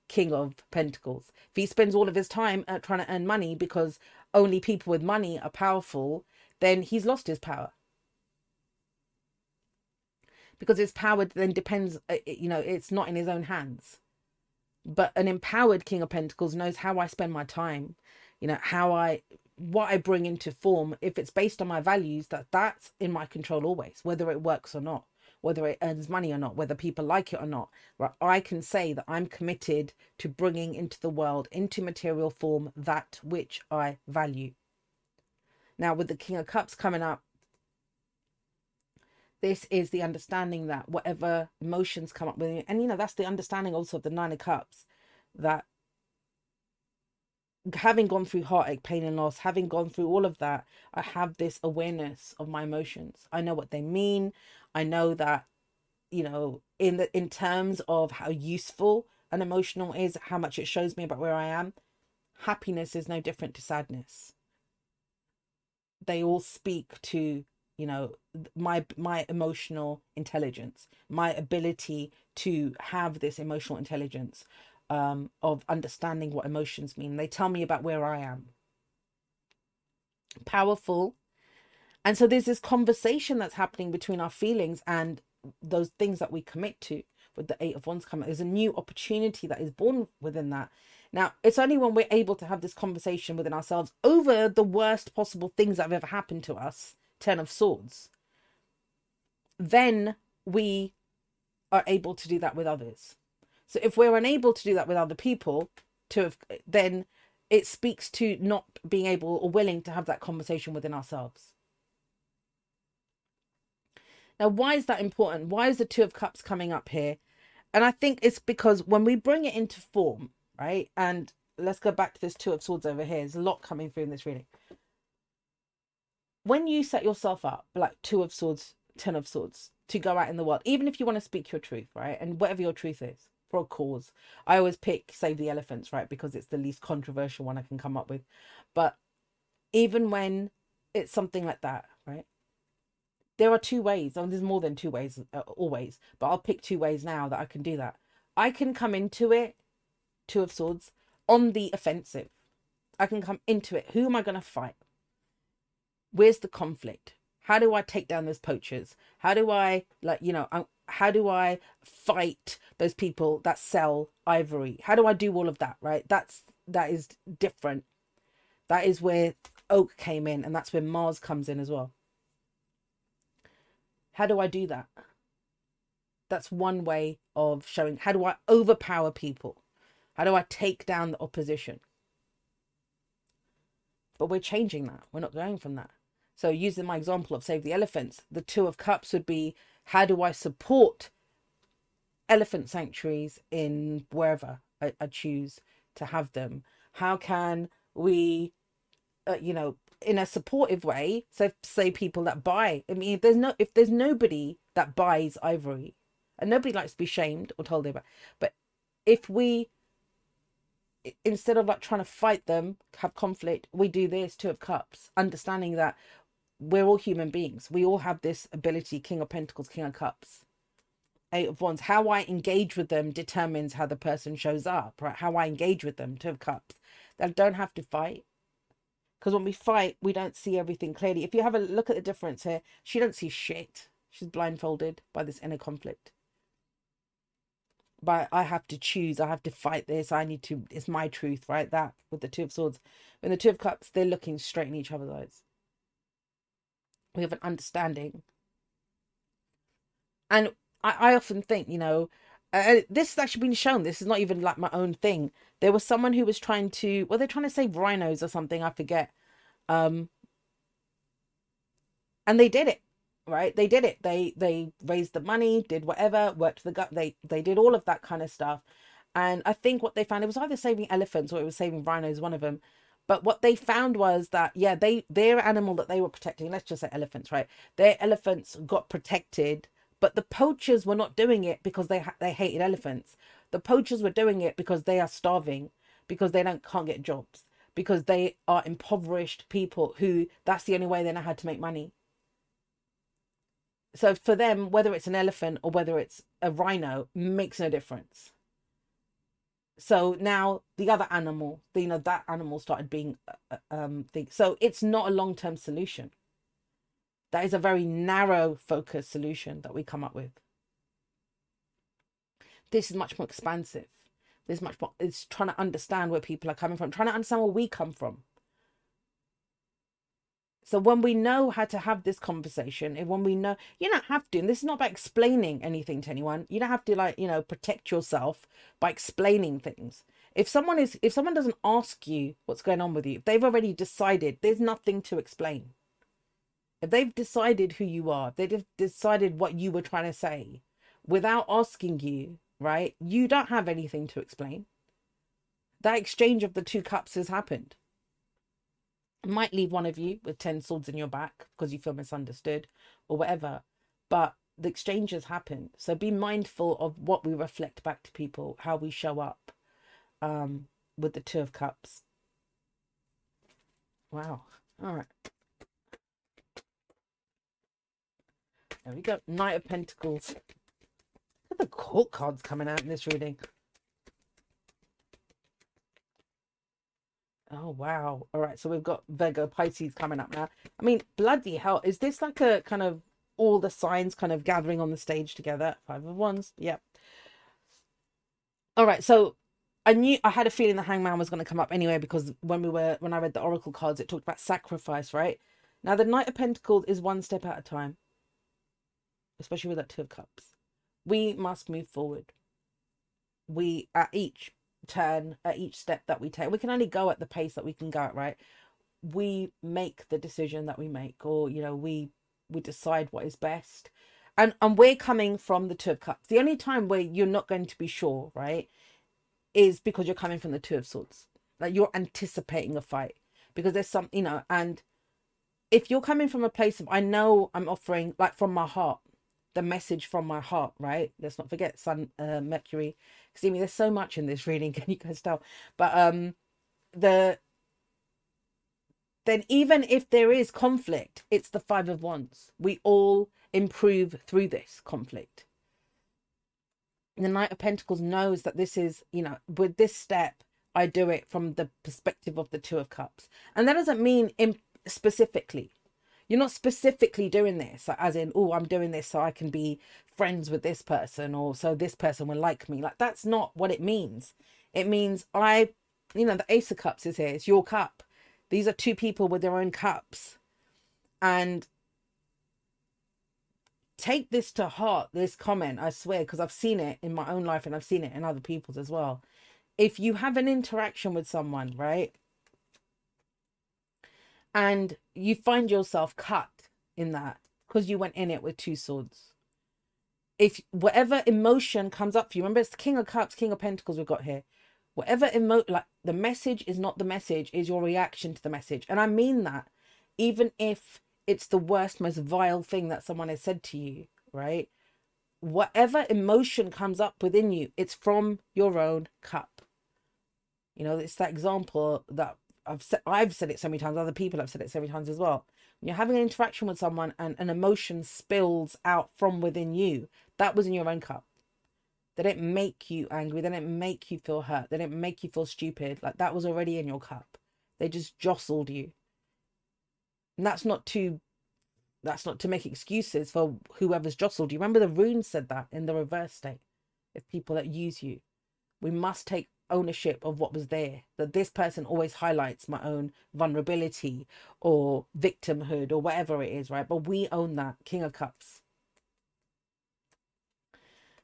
king of pentacles. If he spends all of his time uh, trying to earn money because only people with money are powerful, then he's lost his power. Because his power then depends, uh, you know, it's not in his own hands. But an empowered King of Pentacles knows how I spend my time, you know, how I, what I bring into form. If it's based on my values, that that's in my control always, whether it works or not, whether it earns money or not, whether people like it or not. Right? I can say that I'm committed to bringing into the world, into material form, that which I value. Now, with the King of Cups coming up, this is the understanding that whatever emotions come up with and you know, that's the understanding also of the Nine of Cups that having gone through heartache, pain, and loss, having gone through all of that, I have this awareness of my emotions. I know what they mean. I know that, you know, in the in terms of how useful an emotional is, how much it shows me about where I am. Happiness is no different to sadness. They all speak to, you know, my my emotional intelligence, my ability to have this emotional intelligence um, of understanding what emotions mean. They tell me about where I am. Powerful. And so there's this conversation that's happening between our feelings and those things that we commit to with the Eight of Wands coming. There's a new opportunity that is born within that. Now, it's only when we're able to have this conversation within ourselves over the worst possible things that have ever happened to us, Ten of Swords, then we are able to do that with others. So if we're unable to do that with other people, to have, then it speaks to not being able or willing to have that conversation within ourselves. Now, why is that important? Why is the Two of Cups coming up here? And I think it's because when we bring it into form, right? And let's go back to this Two of Swords over here. There's a lot coming through in this reading. When you set yourself up, like Two of Swords, Ten of Swords, to go out in the world, even if you want to speak your truth, right? And whatever your truth is, for a cause. I always pick Save the Elephants, right? Because it's the least controversial one I can come up with. But even when it's something like that, right? There are two ways. I mean, there's more than two ways, uh, always. But I'll pick two ways now that I can do that. I can come into it, Two of Swords, on the offensive. I can come into it. Who am I going to fight? Where's the conflict? How do I take down those poachers? How do I, like, you know, how do I fight those people that sell ivory? How do I do all of that? Right? That's that is different. That is where oak came in, and that's where Mars comes in as well. How do I do that? That's one way of showing how do I overpower people? How do I take down the opposition? But we're changing that. We're not going from that. So, using my example of Save the Elephants, the Two of Cups would be how do I support elephant sanctuaries in wherever I, I choose to have them? How can we, uh, you know, in a supportive way? So, say people that buy. I mean, if there's no, if there's nobody that buys ivory, and nobody likes to be shamed or told about, but if we instead of like trying to fight them, have conflict, we do this two of cups, understanding that we're all human beings. We all have this ability, King of Pentacles, King of Cups, Eight of Wands. How I engage with them determines how the person shows up, right? How I engage with them, Two of Cups. They don't have to fight. Because when we fight, we don't see everything clearly. If you have a look at the difference here, she don't see shit. She's blindfolded by this inner conflict. But I have to choose. I have to fight this. I need to. It's my truth, right? That with the Two of Swords. When the Two of Cups, they're looking straight in each other's eyes we have an understanding. And I, I often think, you know, uh, this has actually been shown. This is not even like my own thing. There was someone who was trying to, well, they're trying to save rhinos or something. I forget. Um, and they did it, right? They did it. They they raised the money, did whatever, worked the gut. They they did all of that kind of stuff. And I think what they found it was either saving elephants or it was saving rhinos. One of them. But what they found was that yeah, they their animal that they were protecting, let's just say elephants, right? Their elephants got protected, but the poachers were not doing it because they they hated elephants. The poachers were doing it because they are starving, because they don't can't get jobs, because they are impoverished people who that's the only way they know how to make money. So for them, whether it's an elephant or whether it's a rhino makes no difference so now the other animal you know that animal started being uh, uh, um thing. So it's not a long-term solution. That is a very narrow focus solution that we come up with. This is much more expansive. This much more it's trying to understand where people are coming from trying to understand where we come from So when we know how to have this conversation, and when we know you don't have to, and this is not about explaining anything to anyone. You don't have to like, you know, protect yourself by explaining things. If someone is if someone doesn't ask you what's going on with you, they've already decided, there's nothing to explain. If they've decided who you are, they've decided what you were trying to say without asking you, right? You don't have anything to explain. That exchange of the two cups has happened might leave one of you with 10 swords in your back because you feel misunderstood or whatever but the exchanges happen so be mindful of what we reflect back to people how we show up um with the two of cups. Wow. All right. There we go. Knight of pentacles. Look at the court cards coming out in this reading Oh wow. All right, so we've got Virgo Pisces coming up now. I mean, bloody hell, is this like a kind of all the signs kind of gathering on the stage together? Five of Wands. Yep. All right, so I knew I had a feeling the hangman was going to come up anyway because when we were when I read the oracle cards, it talked about sacrifice, right? Now the Knight of Pentacles is one step at a time, especially with that Two of Cups. We must move forward. We at each turn at each step that we take. We can only go at the pace that we can go at, right? We make the decision that we make, or you know, we we decide what is best. And and we're coming from the two of cups. The only time where you're not going to be sure, right, is because you're coming from the two of swords. Like you're anticipating a fight. Because there's some, you know, and if you're coming from a place of I know I'm offering like from my heart, the message from my heart, right? Let's not forget Sun, uh, Mercury. See me, there's so much in this reading. Can you guys tell? But um, the then even if there is conflict, it's the Five of Wands. We all improve through this conflict. The Knight of Pentacles knows that this is, you know, with this step, I do it from the perspective of the Two of Cups, and that doesn't mean in specifically you're not specifically doing this, as in, oh, I'm doing this so I can be friends with this person or so this person will like me. Like, that's not what it means. It means I, you know, the Ace of Cups is here, it's your cup. These are two people with their own cups. And take this to heart, this comment, I swear, because I've seen it in my own life and I've seen it in other people's as well. If you have an interaction with someone, right? And you find yourself cut in that because you went in it with two swords. If whatever emotion comes up for you, remember it's the King of Cups, King of Pentacles we've got here. Whatever emo like the message is not the message, is your reaction to the message. And I mean that, even if it's the worst, most vile thing that someone has said to you, right? Whatever emotion comes up within you, it's from your own cup. You know, it's that example that I've said I've said it so many times. Other people have said it so many times as well. When you're having an interaction with someone and an emotion spills out from within you, that was in your own cup. They didn't make you angry. They didn't make you feel hurt. They didn't make you feel stupid. Like that was already in your cup. They just jostled you. And that's not to that's not to make excuses for whoever's jostled you. Remember the rune said that in the reverse state. If people that use you. We must take ownership of what was there that this person always highlights my own vulnerability or victimhood or whatever it is right? But we own that king of cups.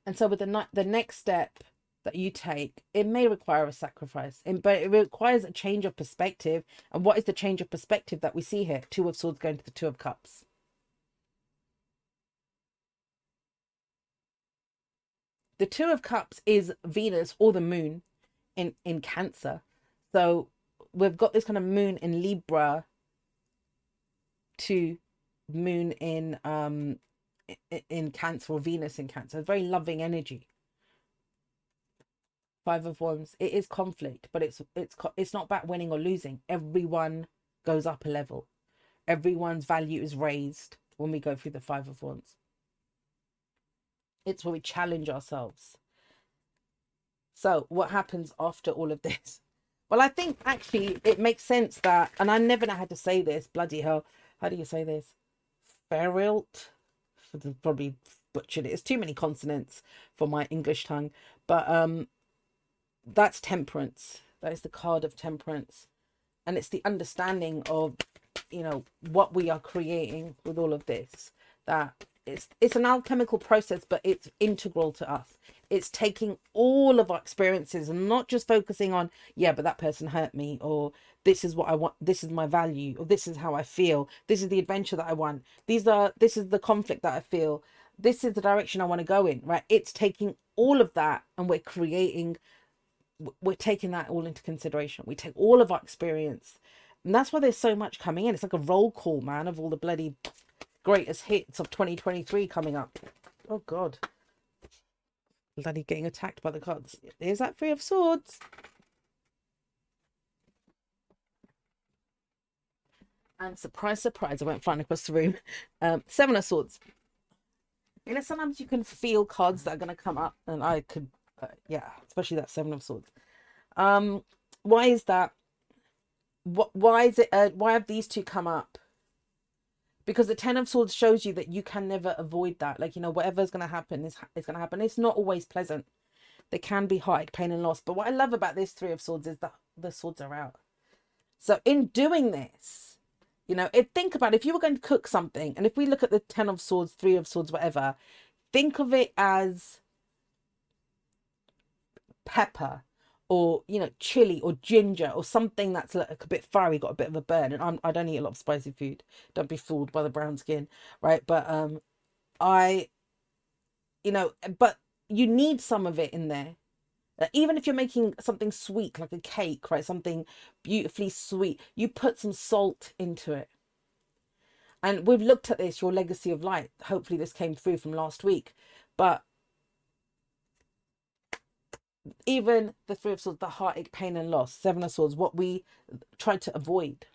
And so with the the next step that you take it may require a sacrifice but it requires a change of perspective. And what is the change of perspective that we see here? Two of swords going to the two of cups. The two of cups is venus or the moon in in Cancer. So we've got this kind of moon in Libra to moon in um in Cancer or Venus in Cancer. Very loving energy. Five of Wands. It is conflict, but it's it's it's not about winning or losing. Everyone goes up a level. Everyone's value is raised when we go through the Five of Wands. It's where we challenge ourselves. So, what happens after all of this? Well, I think actually it makes sense that, and I never know how to say this. Bloody hell, how do you say this? Ferilt. Probably butchered it. It's too many consonants for my English tongue, but um, that's temperance. That is the card of temperance, and it's the understanding of, you know what we are creating with all of this that it's it's an alchemical process but it's integral to us. It's taking all of our experiences and not just focusing on yeah but that person hurt me or this is what i want this is my value or this is how i feel this is the adventure that i want these are this is the conflict that i feel this is the direction i want to go in right? It's taking all of that and we're creating we're taking that all into consideration. We take all of our experience and that's why there's so much coming in. It's like a roll call man of all the bloody greatest hits of 2023 coming up. Oh God. Bloody getting attacked by the cards. Here's that Three of Swords. And surprise, surprise, I went flying across the room. Um, Seven of Swords. You know, sometimes you can feel cards that are going to come up, and I could, uh, yeah, especially that Seven of Swords. Um, why is that? What? Why is it? Uh, why have these two come up? Because the ten of swords shows you that you can never avoid that. Like you know whatever's going to happen is, is going to happen. It's not always pleasant. There can be heartache pain and loss but what i love about this three of swords is that the swords are out. So in doing this you know think about if you were going to cook something and if we look at the ten of swords three of swords whatever think of it as pepper or you know chili or ginger or something that's like a bit fiery got a bit of a burn. And I'm, i don't eat a lot of spicy food. Don't be fooled by the brown skin right? But um i you know but you need some of it in there. Even if you're making something sweet like a cake right? Something beautifully sweet you put some salt into it. And we've looked at this your legacy of light hopefully this came through from last week. But even the three of swords the heartache pain and loss seven of swords what we try to avoid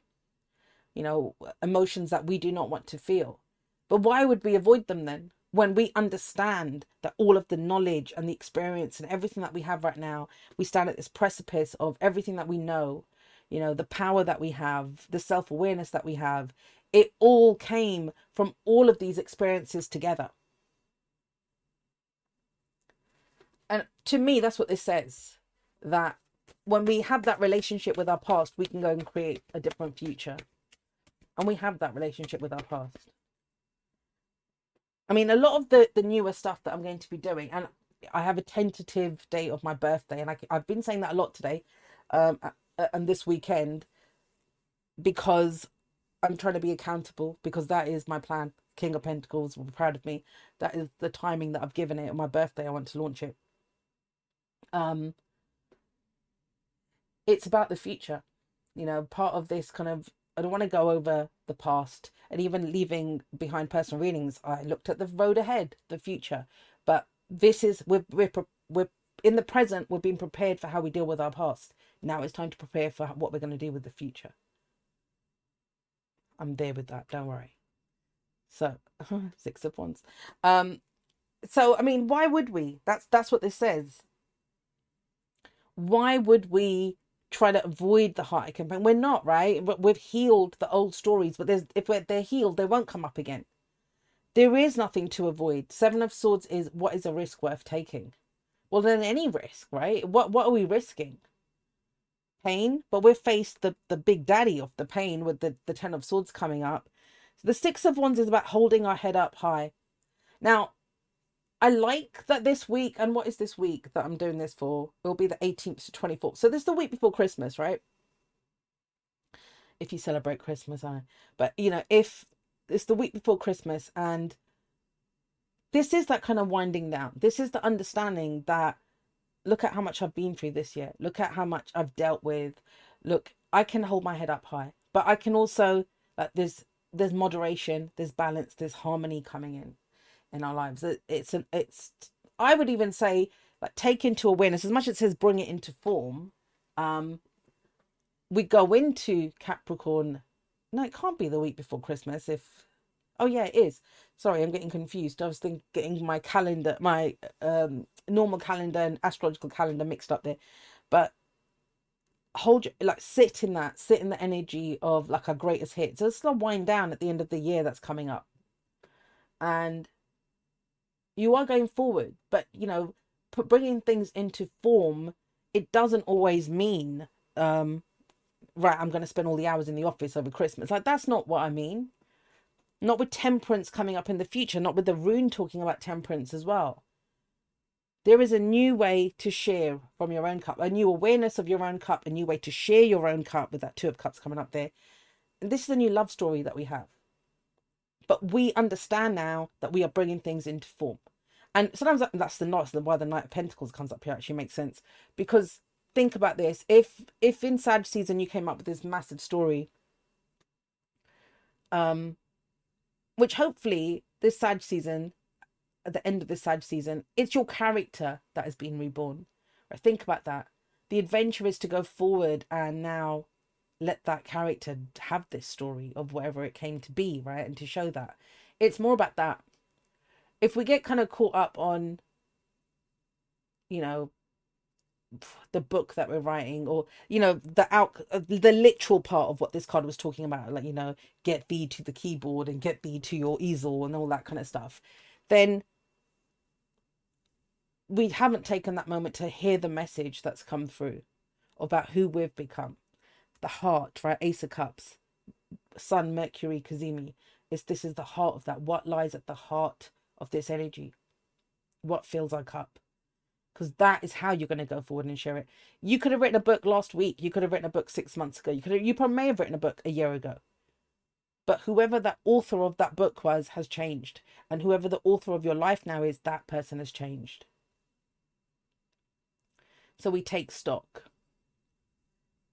you know emotions that we do not want to feel. But why would we avoid them then? When we understand that all of the knowledge and the experience and everything that we have right now we stand at this precipice of everything that we know you know the power that we have the self-awareness that we have it all came from all of these experiences together and to me that's what this says that when we have that relationship with our past we can go and create a different future. And we have that relationship with our past. I mean a lot of the the newer stuff that i'm going to be doing and i have a tentative date of my birthday and I, i've been saying that a lot today um and this weekend because i'm trying to be accountable because that is my plan. King of pentacles will be proud of me. That is the timing that i've given it. On my birthday i want to launch it um it's about the future you know part of this kind of i don't want to go over the past and even leaving behind personal readings i looked at the road ahead the future. But this is we're we're, we're in the present we're being prepared for how we deal with our past. Now it's time to prepare for what we're going to do with the future. I'm there with that don't worry. So six of wands. Um so i mean why would we? That's that's what this says why would we try to avoid the heartache and pain? We're not, right? We've healed the old stories, but there's if they're healed, they won't come up again. There is nothing to avoid. Seven of Swords is what is a risk worth taking? Well, then any risk, right? What what are we risking? Pain, but we're faced the the big daddy of the pain with the the Ten of Swords coming up. So the Six of Wands is about holding our head up high. Now, I like that this week, and what is this week that I'm doing this for? It'll be the 18th to 24th. So this is the week before Christmas, right? If you celebrate Christmas, I. But you know, if it's the week before Christmas, and this is that kind of winding down. This is the understanding that look at how much I've been through this year. Look at how much I've dealt with. Look, I can hold my head up high, but I can also like there's there's moderation, there's balance, there's harmony coming in in our lives. It's an it's I would even say like take into awareness as much as it says bring it into form. Um, we go into Capricorn. No, it can't be the week before Christmas. If oh yeah, it is. Sorry, I'm getting confused. I was thinking getting my calendar, my um normal calendar and astrological calendar mixed up there. But hold your, like sit in that, sit in the energy of like our greatest hits. So it's gonna wind down at the end of the year that's coming up, and you are going forward but you know bringing things into form it doesn't always mean um right, I'm going to spend all the hours in the office over Christmas. Like, that's not what I mean. Not with temperance coming up in the future, not with the rune talking about temperance as well. There is a new way to share from your own cup, a new awareness of your own cup, a new way to share your own cup with that Two of Cups coming up there. And this is a new love story that we have. But we understand now that we are bringing things into form. And sometimes that's the night, why the Knight of Pentacles comes up here actually makes sense. Because think about this if if in Sag season you came up with this massive story, um, which hopefully this Sag season at the end of this Sag season, it's your character that has been reborn. Right? Think about that. The adventure is to go forward and now let that character have this story of whatever it came to be, right? And to show that. It's more about that. If we get kind of caught up on, you know, the book that we're writing or you know the out the literal part of what this card was talking about like you know get thee to the keyboard and get thee to your easel and all that kind of stuff then we haven't taken that moment to hear the message that's come through about who we've become. The heart, right? Ace of Cups, Sun, Mercury, Cazimi. Is this is the heart of that? What lies at the heart of this energy? What fills our cup? Because that is how you're going to go forward and share it. You could have written a book last week. You could have written a book six months ago. You could have, you probably may have written a book a year ago. But whoever that author of that book was has changed. And whoever the author of your life now is, that person has changed. So we take stock.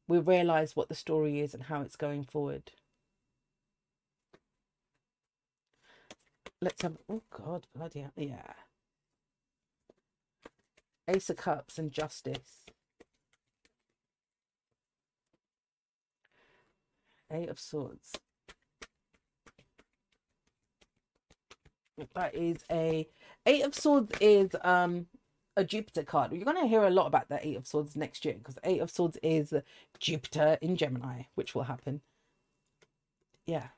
We realize what the story is and how it's going forward. Let's have, oh God, bloody hell. Yeah. Ace of Cups and Justice. Eight of Swords. That is a Eight of Swords is um a Jupiter card. You're going to hear a lot about the Eight of Swords next year because Eight of Swords is Jupiter in Gemini, which will happen. Yeah.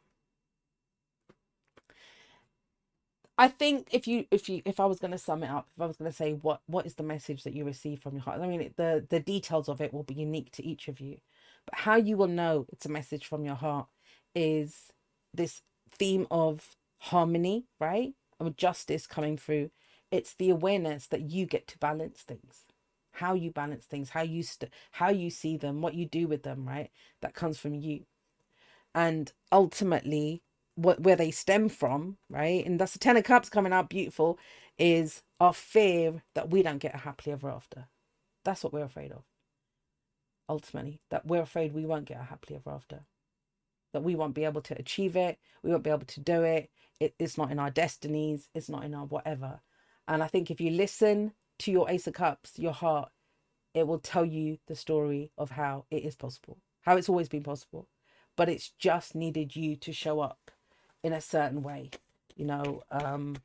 I think if you if you if I was going to sum it up, if I was going to say what what is the message that you receive from your heart, I mean the the details of it will be unique to each of you, but how you will know it's a message from your heart is this theme of harmony, right? Of justice coming through it's the awareness that you get to balance things. How you balance things how you st- how you see them what you do with them right? That comes from you. And ultimately what where they stem from right? And that's the ten of cups coming out beautiful is our fear that we don't get a happily ever after. That's what we're afraid of. Ultimately that we're afraid we won't get a happily ever after. That we won't be able to achieve it we won't be able to do it, it it's not in our destinies it's not in our whatever and I think if you listen to your Ace of Cups, your heart, it will tell you the story of how it is possible, how it's always been possible. But it's just needed you to show up in a certain way, you know. Um,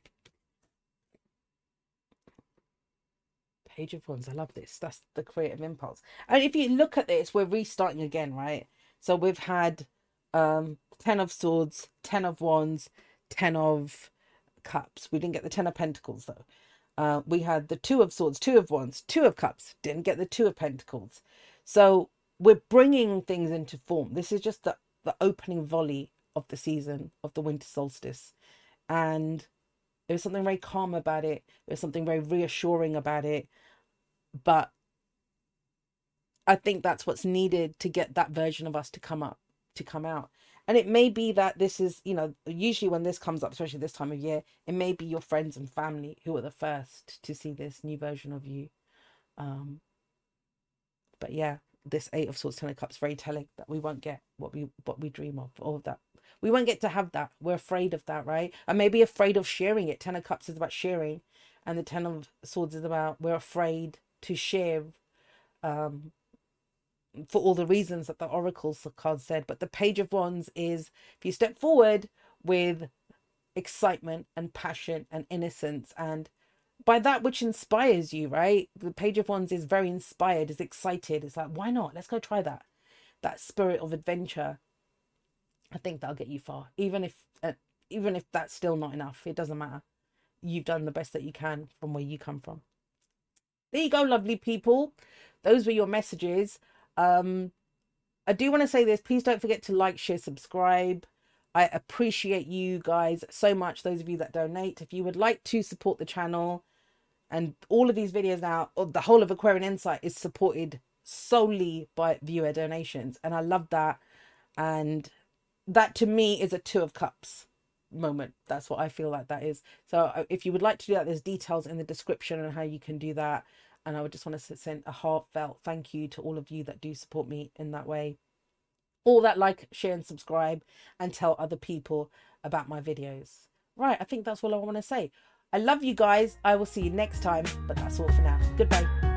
Page of Wands, I love this. That's the creative impulse. And if you look at this, we're restarting again, right? So we've had um, Ten of Swords, Ten of Wands, Ten of Cups. We didn't get the Ten of Pentacles though. Uh, we had the Two of Swords, Two of Wands, Two of Cups. Didn't get the Two of Pentacles. So we're bringing things into form. This is just the, the opening volley of the season of the winter solstice. And there's something very calm about it. There's something very reassuring about it. But I think that's what's needed to get that version of us to come up, to come out and it may be that this is you know usually when this comes up especially this time of year it may be your friends and family who are the first to see this new version of you. Um but yeah this eight of swords ten of cups very telling that we won't get what we what we dream of all of that. We won't get to have that. We're afraid of that right? And maybe afraid of sharing it. Ten of cups is about sharing and the ten of swords is about we're afraid to share um for all the reasons that the oracles card said. But the Page of Wands is if you step forward with excitement and passion and innocence and by that which inspires you, right? The Page of Wands is very inspired, is excited. It's like, why not? Let's go try that. That spirit of adventure. I think that'll get you far. Even if, uh, even if that's still not enough, it doesn't matter. You've done the best that you can from where you come from. There you go, lovely people. Those were your messages. Um, I do want to say this. Please don't forget to like, share, subscribe. I appreciate you guys so much. Those of you that donate. If you would like to support the channel, and all of these videos now, the whole of Aquarian Insight is supported solely by viewer donations, and I love that. And that to me is a two of cups moment. That's what I feel like that is. So uh, if you would like to do that, there's details in the description on how you can do that. And I would just want to send a heartfelt thank you to all of you that do support me in that way. All that like, share, and subscribe, and tell other people about my videos. Right, I think that's all I want to say. I love you guys. I will see you next time, but that's all for now. Goodbye.